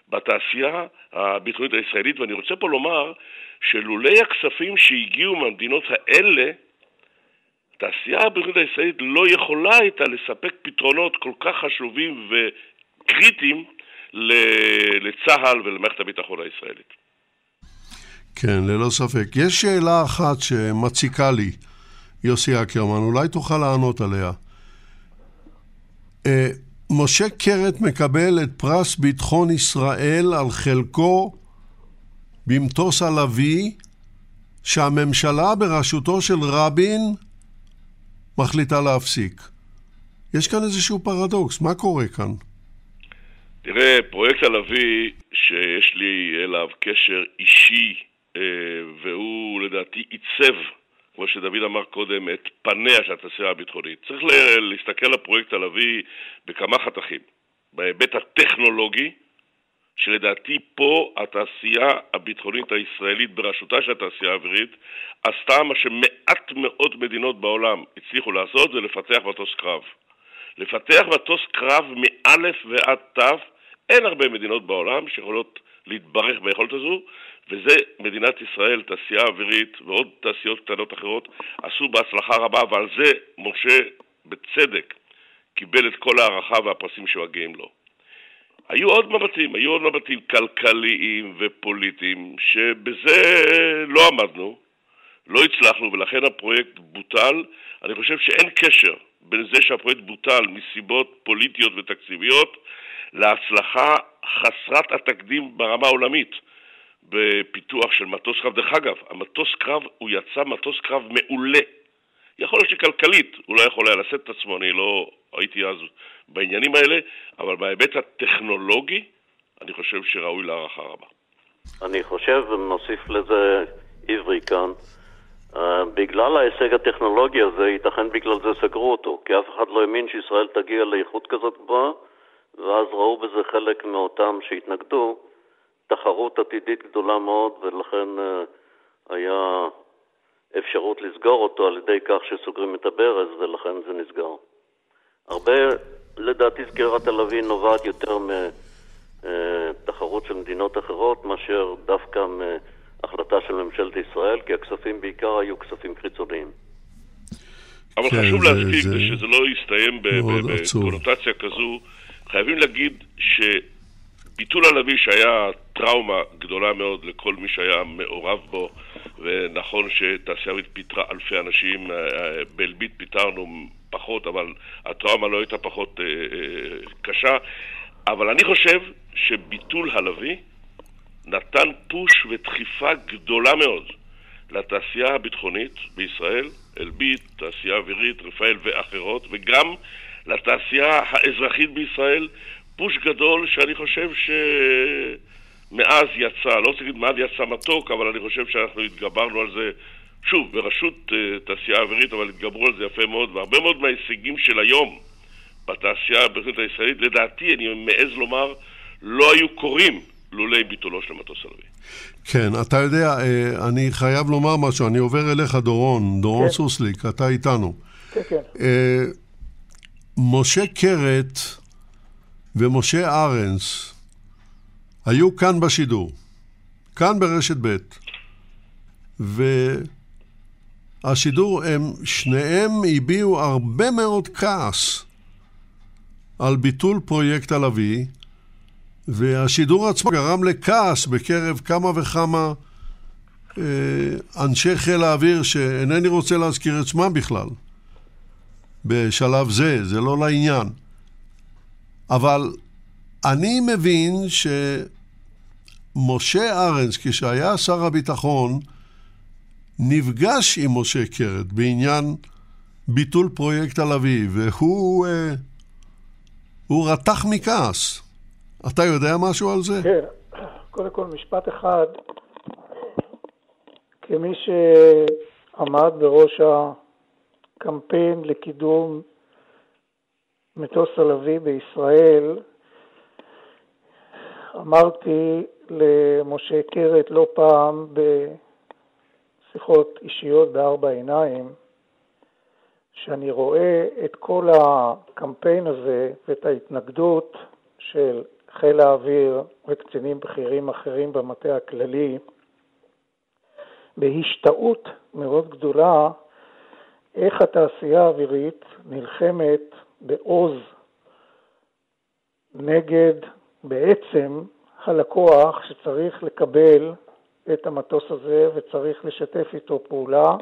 בתעשייה הביטחונית הישראלית, ואני רוצה פה לומר שלולי הכספים שהגיעו מהמדינות האלה, התעשייה הביטחונית הישראלית לא יכולה הייתה לספק פתרונות כל כך חשובים וקריטיים לצה"ל ולמערכת הביטחון הישראלית. כן, ללא ספק. יש שאלה אחת שמציקה לי, יוסי אקרמן, אולי תוכל לענות עליה. משה קרת מקבל את פרס ביטחון ישראל על חלקו במטוס הלוי שהממשלה בראשותו של רבין מחליטה להפסיק. יש כאן איזשהו פרדוקס, מה קורה כאן? תראה, פרויקט הלוי, שיש לי אליו קשר אישי, אה, והוא לדעתי עיצב כמו שדוד אמר קודם, את פניה של התעשייה הביטחונית. צריך להסתכל על הפרויקט הלוי בכמה חתכים. בהיבט הטכנולוגי, שלדעתי פה התעשייה הביטחונית הישראלית בראשותה של התעשייה האווירית עשתה מה שמעט מאוד מדינות בעולם הצליחו לעשות זה לפתח מטוס קרב. לפתח מטוס קרב מאלף ועד תו, אין הרבה מדינות בעולם שיכולות להתברך ביכולת הזו, וזה מדינת ישראל, תעשייה אווירית ועוד תעשיות קטנות אחרות עשו בהצלחה רבה, ועל זה משה בצדק קיבל את כל ההערכה והפרסים שמגיעים לו. היו עוד מבטים, היו עוד מבטים כלכליים ופוליטיים, שבזה לא עמדנו, לא הצלחנו, ולכן הפרויקט בוטל. אני חושב שאין קשר בין זה שהפרויקט בוטל מסיבות פוליטיות ותקציביות להצלחה חסרת התקדים ברמה העולמית בפיתוח של מטוס קרב. דרך אגב, המטוס קרב, הוא יצא מטוס קרב מעולה. יכול להיות שכלכלית הוא לא יכול היה לשאת את עצמו, אני לא הייתי אז בעניינים האלה, אבל בהיבט הטכנולוגי, אני חושב שראוי להערכה רבה. אני חושב, ונוסיף לזה עברי כאן, uh, בגלל ההישג הטכנולוגי הזה, ייתכן בגלל זה סגרו אותו, כי אף אחד לא האמין שישראל תגיע לאיכות כזאת גבוהה, ואז ראו בזה חלק מאותם שהתנגדו, תחרות עתידית גדולה מאוד, ולכן אה, היה אפשרות לסגור אותו על ידי כך שסוגרים את הברז, ולכן זה נסגר. הרבה, לדעתי, סגירת הלוי נובעת יותר מתחרות אה, של מדינות אחרות מאשר דווקא מהחלטה של ממשלת ישראל, כי הכספים בעיקר היו כספים חיצוניים. אבל כן, חשוב להזכיר, זה... שזה לא יסתיים בקונוטציה כזו, חייבים להגיד שביטול הלוי שהיה טראומה גדולה מאוד לכל מי שהיה מעורב בו, ונכון שתעשייה אווירית פיטרה אלפי אנשים, אה, אה, באלביט פיטרנו פחות, אבל הטראומה לא הייתה פחות אה, קשה. אבל אני חושב שביטול הלוי נתן פוש ודחיפה גדולה מאוד לתעשייה הביטחונית בישראל, אלביט, תעשייה אווירית, רפאל ואחרות, וגם לתעשייה האזרחית בישראל, פוש גדול שאני חושב ש... מאז יצא, לא רוצה להגיד מאז יצא מתוק, אבל אני חושב שאנחנו התגברנו על זה, שוב, בראשות uh, תעשייה אווירית, אבל התגברו על זה יפה מאוד, והרבה מאוד מההישגים של היום בתעשייה האווירית הישראלית, לדעתי, אני מעז לומר, לא היו קורים לולי ביטולו של המטוס הלוי. כן, אתה יודע, אה, אני חייב לומר משהו, אני עובר אליך, דורון, דורון כן. סוסליק, אתה איתנו. כן, כן. אה, משה קרת ומשה ארנס, היו כאן בשידור, כאן ברשת ב', והשידור, הם שניהם הביעו הרבה מאוד כעס על ביטול פרויקט הלוי, והשידור עצמו גרם לכעס בקרב כמה וכמה אנשי חיל האוויר, שאינני רוצה להזכיר את שמם בכלל, בשלב זה, זה לא לעניין. אבל אני מבין שמשה ארנס, כשהיה שר הביטחון, נפגש עם משה קרת בעניין ביטול פרויקט הלוי, והוא אה, הוא רתח מכעס. אתה יודע משהו על זה? כן, קודם כל משפט אחד. כמי שעמד בראש הקמפיין לקידום מטוס הלוי בישראל, אמרתי למשה קרת לא פעם בשיחות אישיות בארבע עיניים, שאני רואה את כל הקמפיין הזה ואת ההתנגדות של חיל האוויר וקצינים בכירים אחרים במטה הכללי בהשתאות מאוד גדולה איך התעשייה האווירית נלחמת בעוז נגד בעצם הלקוח שצריך לקבל את המטוס הזה וצריך לשתף איתו פעולה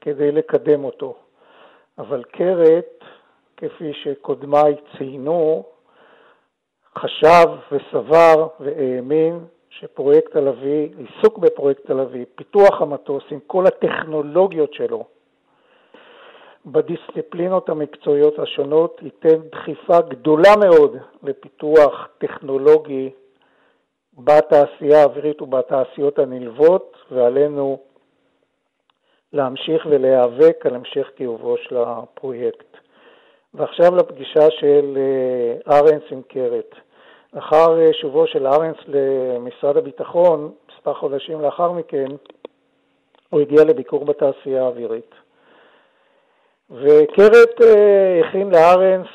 כדי לקדם אותו. אבל קרת, כפי שקודמיי ציינו, חשב וסבר והאמין שפרויקט הלוי, עיסוק בפרויקט הלוי, פיתוח המטוס עם כל הטכנולוגיות שלו, בדיסציפלינות המקצועיות השונות, ייתן דחיפה גדולה מאוד לפיתוח טכנולוגי בתעשייה האווירית ובתעשיות הנלוות, ועלינו להמשיך ולהיאבק על המשך טיובו של הפרויקט. ועכשיו לפגישה של אה, ארנס עם קרת. לאחר אה, שובו של ארנס למשרד הביטחון, מספר חודשים לאחר מכן, הוא הגיע לביקור בתעשייה האווירית. וקרת אה, הכין לארנס,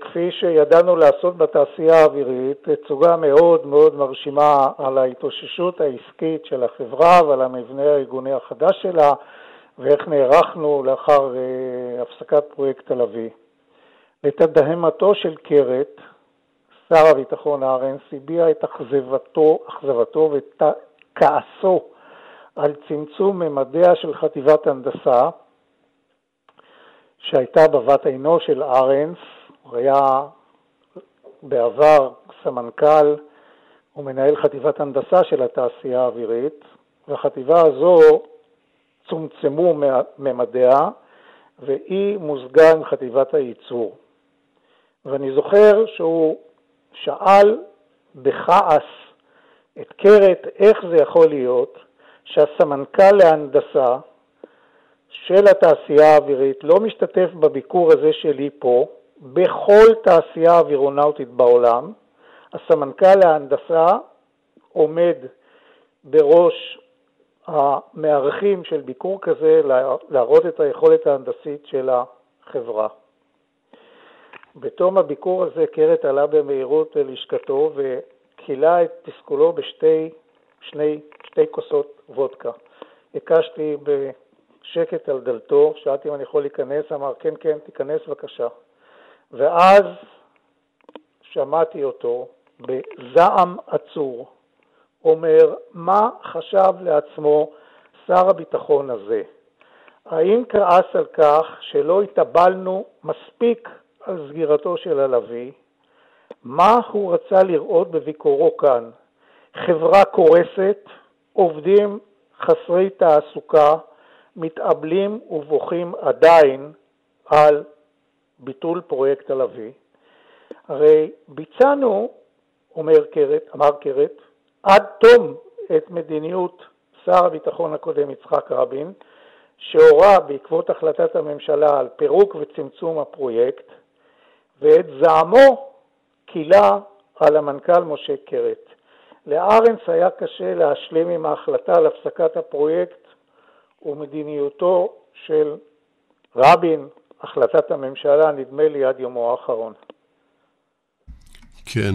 כפי שידענו לעשות בתעשייה האווירית, תצוגה מאוד מאוד מרשימה על ההתאוששות העסקית של החברה ועל המבנה הארגוני החדש שלה, ואיך נערכנו לאחר uh, הפסקת פרויקט הלוי. לתדהמתו של קרת, שר הביטחון ארנס הביע את אכזבתו, אכזבתו ואת כעסו על צמצום ממדיה של חטיבת הנדסה שהייתה בבת עינו של ארנס, הוא היה בעבר סמנכ"ל ומנהל חטיבת הנדסה של התעשייה האווירית, והחטיבה הזו צומצמו ממדיה והיא מוזגה עם חטיבת הייצור. ואני זוכר שהוא שאל בכעס את קרת איך זה יכול להיות שהסמנכ"ל להנדסה של התעשייה האווירית לא משתתף בביקור הזה שלי פה, בכל תעשייה אווירונאוטית בעולם. הסמנכ"ל להנדסה עומד בראש המארחים של ביקור כזה להראות את היכולת ההנדסית של החברה. בתום הביקור הזה קרת עלה במהירות ללשכתו וכילה את תסכולו בשתי שני, שתי כוסות וודקה. הקשתי בשקט על דלתו, שאלתי אם אני יכול להיכנס, אמר כן, כן, תיכנס בבקשה. ואז שמעתי אותו בזעם עצור אומר מה חשב לעצמו שר הביטחון הזה. האם כעס על כך שלא התאבלנו מספיק על סגירתו של הלוי? מה הוא רצה לראות בביקורו כאן? חברה קורסת, עובדים חסרי תעסוקה, מתאבלים ובוכים עדיין על ביטול פרויקט הלוי. הרי ביצענו, אומר קרת, אמר קרת, עד תום את מדיניות שר הביטחון הקודם יצחק רבין, שהורה בעקבות החלטת הממשלה על פירוק וצמצום הפרויקט, ואת זעמו כילה על המנכ"ל משה קרת. לארנס היה קשה להשלים עם ההחלטה על הפסקת הפרויקט ומדיניותו של רבין, החלטת הממשלה, נדמה לי עד יומו האחרון. כן.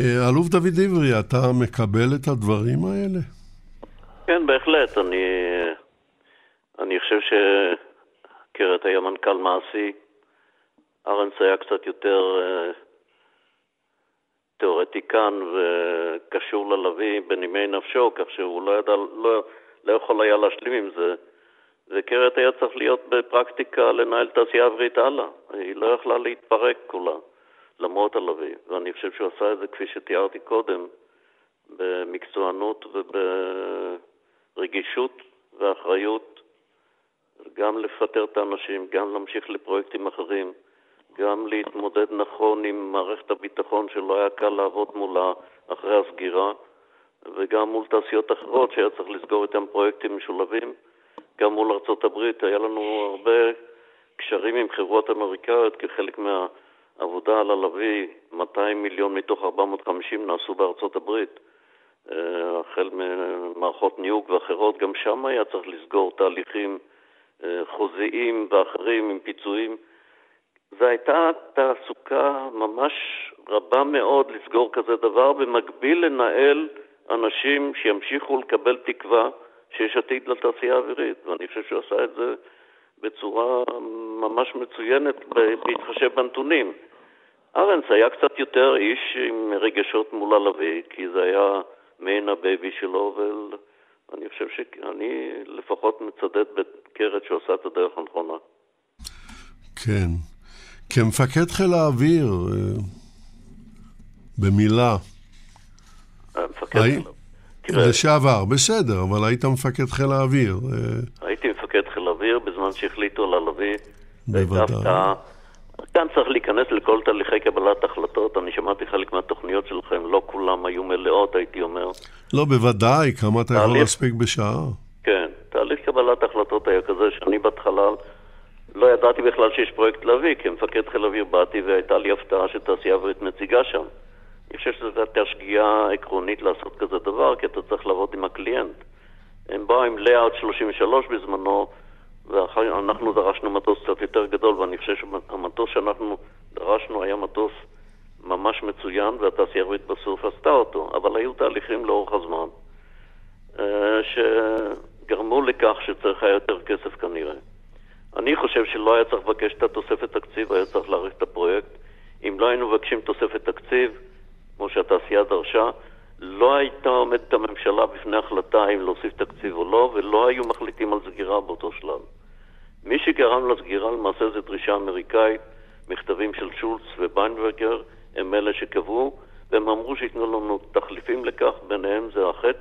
אה, אלוף דוד עברי, אתה מקבל את הדברים האלה? כן, בהחלט. אני, אני חושב שקרת היה מנכ"ל מעשי. ארנס היה קצת יותר אה, תיאורטיקן וקשור ללוי בנימי נפשו, כך שהוא לא ידע, לא, לא יכול היה להשלים עם זה, וקרת היה צריך להיות בפרקטיקה לנהל תעשייה אווירית הלאה. היא לא יכלה להתפרק כולה, למרות הלוי. ואני חושב שהוא עשה את זה, כפי שתיארתי קודם, במקצוענות וברגישות ואחריות, גם לפטר את האנשים, גם להמשיך לפרויקטים אחרים, גם להתמודד נכון עם מערכת הביטחון שלא היה קל לעבוד מולה אחרי הסגירה, וגם מול תעשיות אחרות שהיה צריך לסגור איתן פרויקטים משולבים. גם מול ארצות הברית היה לנו הרבה קשרים עם חברות אמריקאיות כחלק מהעבודה על הלוי, 200 מיליון מתוך 450 נעשו בארצות הברית. אה, החל ממערכות ניוג ואחרות, גם שם היה צריך לסגור תהליכים אה, חוזיים ואחרים עם פיצויים. זו הייתה תעסוקה ממש רבה מאוד לסגור כזה דבר, במקביל לנהל אנשים שימשיכו לקבל תקווה שיש עתיד לתעשייה האווירית, ואני חושב שהוא עשה את זה בצורה ממש מצוינת בהתחשב בנתונים. ארנס היה קצת יותר איש עם רגשות מול הלוי, כי זה היה מעין ה baby שלו, ואני חושב שאני לפחות מצדד בקרת שהוא עשה את הדרך הנכונה. כן. כמפקד חיל האוויר, אה, במילה. מפקד חיל האוויר. לשעבר, בסדר, אבל היית מפקד חיל האוויר. אה. הייתי מפקד חיל האוויר בזמן שהחליטו על הלוי. בוודאי. כאן צריך להיכנס לכל תהליכי קבלת החלטות. אני שמעתי חלק מהתוכניות שלכם, לא כולם היו מלאות, הייתי אומר. לא, בוודאי, כמה אתה יכול להספיק בשעה. כן, תהליך קבלת החלטות היה כזה שאני בהתחלה לא ידעתי בכלל שיש פרויקט להביא, כמפקד חיל האוויר באתי והייתה לי הפתעה שתעשייה אווירית מציגה שם. אני חושב שזו הייתה שגיאה עקרונית לעשות כזה דבר, כי אתה צריך לעבוד עם הקליינט. הם באו עם לאאוט 33 בזמנו, ואנחנו דרשנו מטוס קצת יותר גדול, ואני חושב שהמטוס שאנחנו דרשנו היה מטוס ממש מצוין, והתעשייה האווירית בסוף עשתה אותו, אבל היו תהליכים לאורך הזמן, אה, שגרמו לכך שצריך היה יותר כסף כנראה. אני חושב שלא היה צריך לבקש את התוספת תקציב, היה צריך להאריך את הפרויקט. אם לא היינו מבקשים תוספת תקציב, כמו שהתעשייה דרשה, לא הייתה עומדת הממשלה בפני החלטה אם להוסיף תקציב או לא, ולא היו מחליטים על סגירה באותו שלב. מי שגרם לסגירה למעשה זה דרישה אמריקאית, מכתבים של שולץ וביינברגר, הם אלה שקבעו, והם אמרו שייתנו לנו תחליפים לכך, ביניהם זה החץ,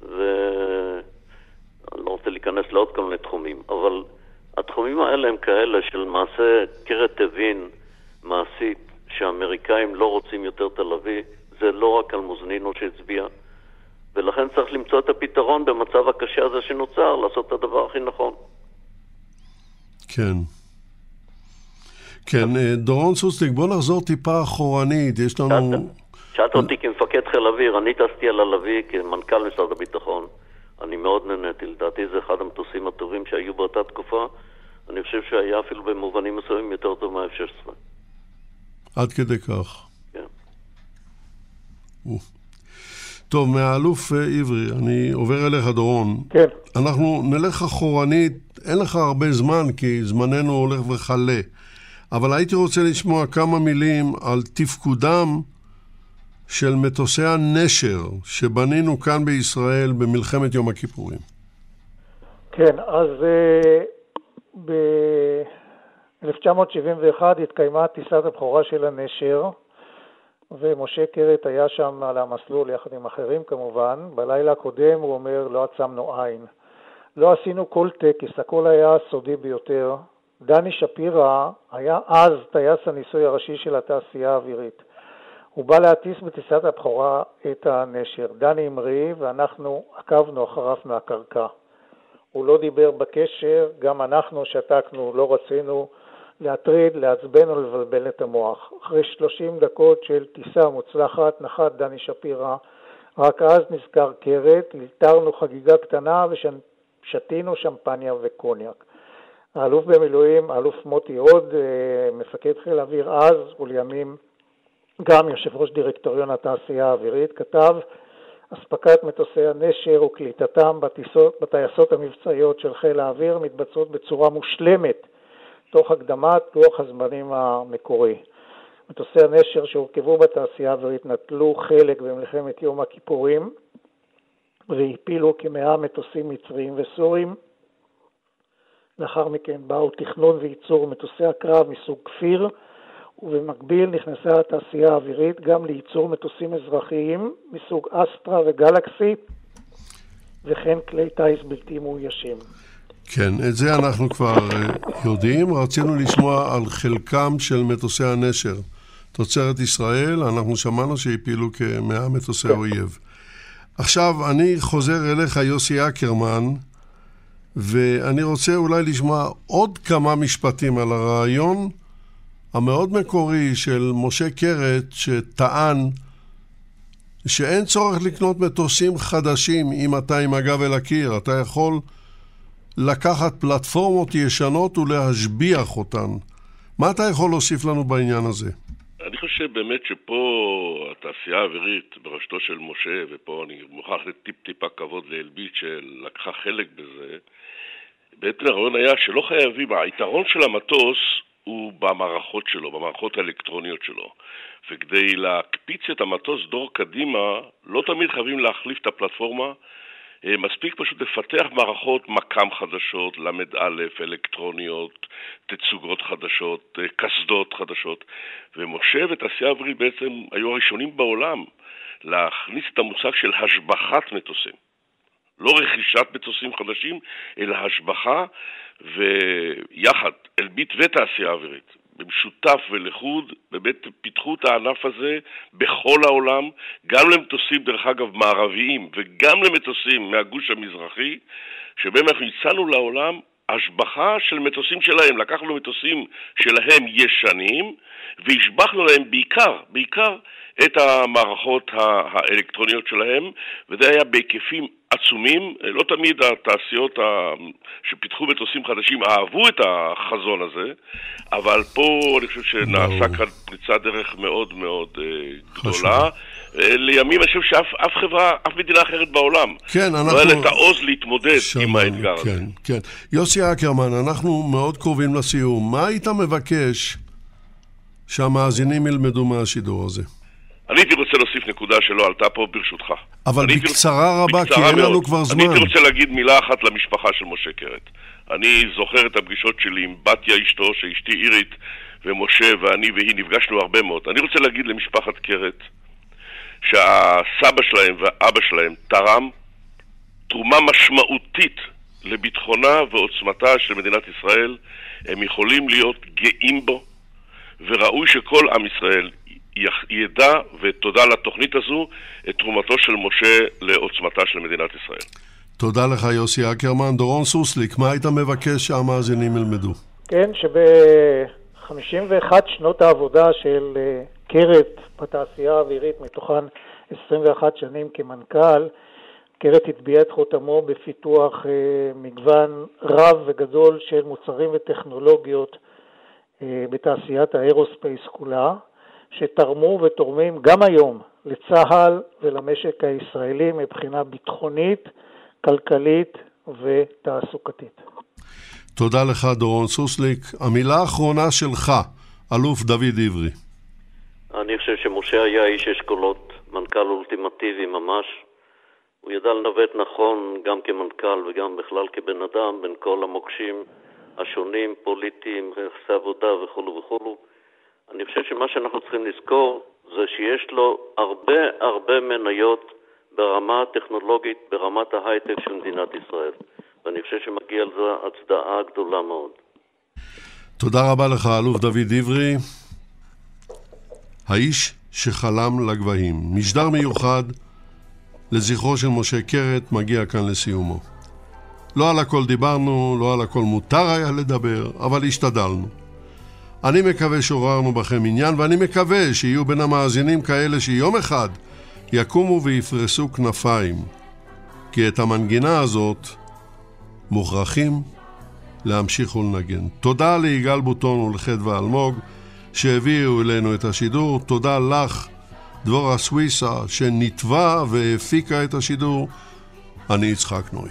ואני לא רוצה להיכנס לעוד כל מיני תחומים, אבל התחומים האלה הם כאלה שלמעשה קרת הבין מעשית שהאמריקאים לא רוצים יותר תל אביב, זה לא רק על מוזנינו שהצביע, ולכן צריך למצוא את הפתרון במצב הקשה הזה שנוצר, לעשות את הדבר הכי נכון. כן. כן, אה, דורון סוסטיק, בוא נחזור טיפה אחורנית, יש לנו... שאלת אותי כמפקד חיל אוויר, אני טסתי על הלוי כמנכ"ל משרד הביטחון. אני מאוד נהניתי, לדעתי זה אחד המטוסים הטובים שהיו באותה תקופה. אני חושב שהיה אפילו במובנים מסוימים יותר טוב מה-F-16. עד כדי כך. כן. טוב, מהאלוף אה, עברי, אני עובר אליך, דורון. כן. אנחנו נלך אחורנית, אין לך הרבה זמן, כי זמננו הולך וכלה. אבל הייתי רוצה לשמוע כמה מילים על תפקודם של מטוסי הנשר שבנינו כאן בישראל במלחמת יום הכיפורים. כן, אז uh, ב-1971 התקיימה טיסת הבכורה של הנשר, ומשה קרת היה שם על המסלול יחד עם אחרים כמובן. בלילה הקודם הוא אומר, לא עצמנו עין. לא עשינו כל טקס, הכל היה סודי ביותר. דני שפירא היה אז טייס הניסוי הראשי של התעשייה האווירית. הוא בא להטיס בטיסת הבכורה את הנשר. דני המריא ואנחנו עקבנו אחריו מהקרקע. הוא לא דיבר בקשר, גם אנחנו שתקנו, לא רצינו להטריד, לעצבן או לבלבל את המוח. אחרי 30 דקות של טיסה מוצלחת נחת דני שפירא, רק אז נזכר קרת, ליטרנו חגיגה קטנה ושתינו שמפניה וקוניאק. האלוף במילואים, האלוף מוטי הוד, אה, מפקד חיל האוויר אז ולימים גם יושב ראש דירקטוריון התעשייה האווירית, כתב אספקת מטוסי הנשר וקליטתם בטיסות, בטייסות המבצעיות של חיל האוויר מתבצעות בצורה מושלמת תוך הקדמת לוח הזמנים המקורי. מטוסי הנשר שהורכבו בתעשייה האווירית נטלו חלק במלחמת יום הכיפורים והפילו כמאה מטוסים מצריים וסוריים. לאחר מכן באו תכנון וייצור מטוסי הקרב מסוג כפיר, ובמקביל נכנסה התעשייה האווירית גם לייצור מטוסים אזרחיים מסוג אסטרה וגלקסי, וכן כלי טיס בלתי מאוישים. כן, את זה אנחנו כבר אה, יודעים. רצינו לשמוע על חלקם של מטוסי הנשר. תוצרת ישראל, אנחנו שמענו שהפילו כמאה מטוסי כן. אויב. עכשיו, אני חוזר אליך, יוסי אקרמן, ואני רוצה אולי לשמוע עוד כמה משפטים על הרעיון המאוד מקורי של משה קרת, שטען שאין צורך לקנות מטוסים חדשים אם אתה עם הגב אל הקיר. אתה יכול לקחת פלטפורמות ישנות ולהשביח אותן. מה אתה יכול להוסיף לנו בעניין הזה? אני חושב באמת שפה התעשייה האווירית בראשותו של משה, ופה אני מוכרח לטיפ-טיפה כבוד לאלביט שלקחה חלק בזה, בעצם הרעיון היה שלא חייבים, היתרון של המטוס הוא במערכות שלו, במערכות האלקטרוניות שלו. וכדי להקפיץ את המטוס דור קדימה, לא תמיד חייבים להחליף את הפלטפורמה, מספיק פשוט לפתח מערכות מקם חדשות, ל"א, אלקטרוניות, תצוגות חדשות, אה, קסדות חדשות. ומשה ותעשייה אווירית בעצם היו הראשונים בעולם להכניס את המושג של השבחת מטוסים. לא רכישת מטוסים חדשים, אלא השבחה, ויחד, אלביט ותעשייה אווירית, במשותף ולחוד, באמת פיתחו את הענף הזה בכל העולם, גם למטוסים, דרך אגב, מערביים, וגם למטוסים מהגוש המזרחי, שבהם אנחנו הצענו לעולם השבחה של מטוסים שלהם. לקחנו מטוסים שלהם ישנים, והשבחנו להם בעיקר, בעיקר את המערכות האלקטרוניות שלהם, וזה היה בהיקפים עצומים. לא תמיד התעשיות שפיתחו מטוסים חדשים אהבו את החזון הזה, אבל פה אני חושב שנעשה כאן פריצת דרך מאוד מאוד אה, גדולה. אה, לימים אני חושב שאף חברה, אף מדינה אחרת בעולם, כן, אנחנו... לא היה לה את העוז להתמודד שמענו, עם האתגר כן, הזה. כן. יוסי אקרמן, אנחנו מאוד קרובים לסיום. מה היית מבקש שהמאזינים ילמדו מהשידור הזה? אני הייתי רוצה להוסיף נקודה שלא עלתה פה ברשותך. אבל בקצרה רוצה... רבה, בקצרה כי אין לנו כבר זמן. אני הייתי רוצה להגיד מילה אחת למשפחה של משה קרת. אני זוכר את הפגישות שלי עם בתיה אשתו, שאשתי אירית, ומשה ואני והיא נפגשנו הרבה מאוד. אני רוצה להגיד למשפחת קרת שהסבא שלהם והאבא שלהם תרם תרומה משמעותית לביטחונה ועוצמתה של מדינת ישראל. הם יכולים להיות גאים בו, וראוי שכל עם ישראל ידע, ותודה לתוכנית הזו, את תרומתו של משה לעוצמתה של מדינת ישראל. תודה לך יוסי אקרמן. דורון סוסליק, מה היית מבקש שהמאזינים ילמדו? כן, שב-51 שנות העבודה של אה, קרת בתעשייה האווירית, מתוכן 21 שנים כמנכ"ל, קרת הטביע את חותמו בפיתוח אה, מגוון רב וגדול של מוצרים וטכנולוגיות אה, בתעשיית האירוספייס כולה. שתרמו ותורמים גם היום לצה"ל ולמשק הישראלי מבחינה ביטחונית, כלכלית ותעסוקתית. תודה לך, דורון סוסליק. המילה האחרונה שלך, אלוף דוד עברי. אני חושב שמשה היה איש אשכולות, מנכ"ל אולטימטיבי ממש. הוא ידע לנווט נכון גם כמנכ"ל וגם בכלל כבן אדם בין כל המוקשים השונים, פוליטיים, יחסי עבודה וכולו וכולו. אני חושב שמה שאנחנו צריכים לזכור זה שיש לו הרבה הרבה מניות ברמה הטכנולוגית, ברמת ההייטק של מדינת ישראל. ואני חושב שמגיע על זה הצדעה גדולה מאוד. תודה רבה לך, אלוף דוד עברי. האיש שחלם לגבהים. משדר מיוחד לזכרו של משה קרת מגיע כאן לסיומו. לא על הכל דיברנו, לא על הכל מותר היה לדבר, אבל השתדלנו. אני מקווה שעוררנו בכם עניין, ואני מקווה שיהיו בין המאזינים כאלה שיום אחד יקומו ויפרסו כנפיים, כי את המנגינה הזאת מוכרחים להמשיך ולנגן. תודה ליגאל בוטון ולחדווה אלמוג שהביאו אלינו את השידור. תודה לך, דבורה סוויסה, שניתבה והפיקה את השידור. אני יצחק נוי.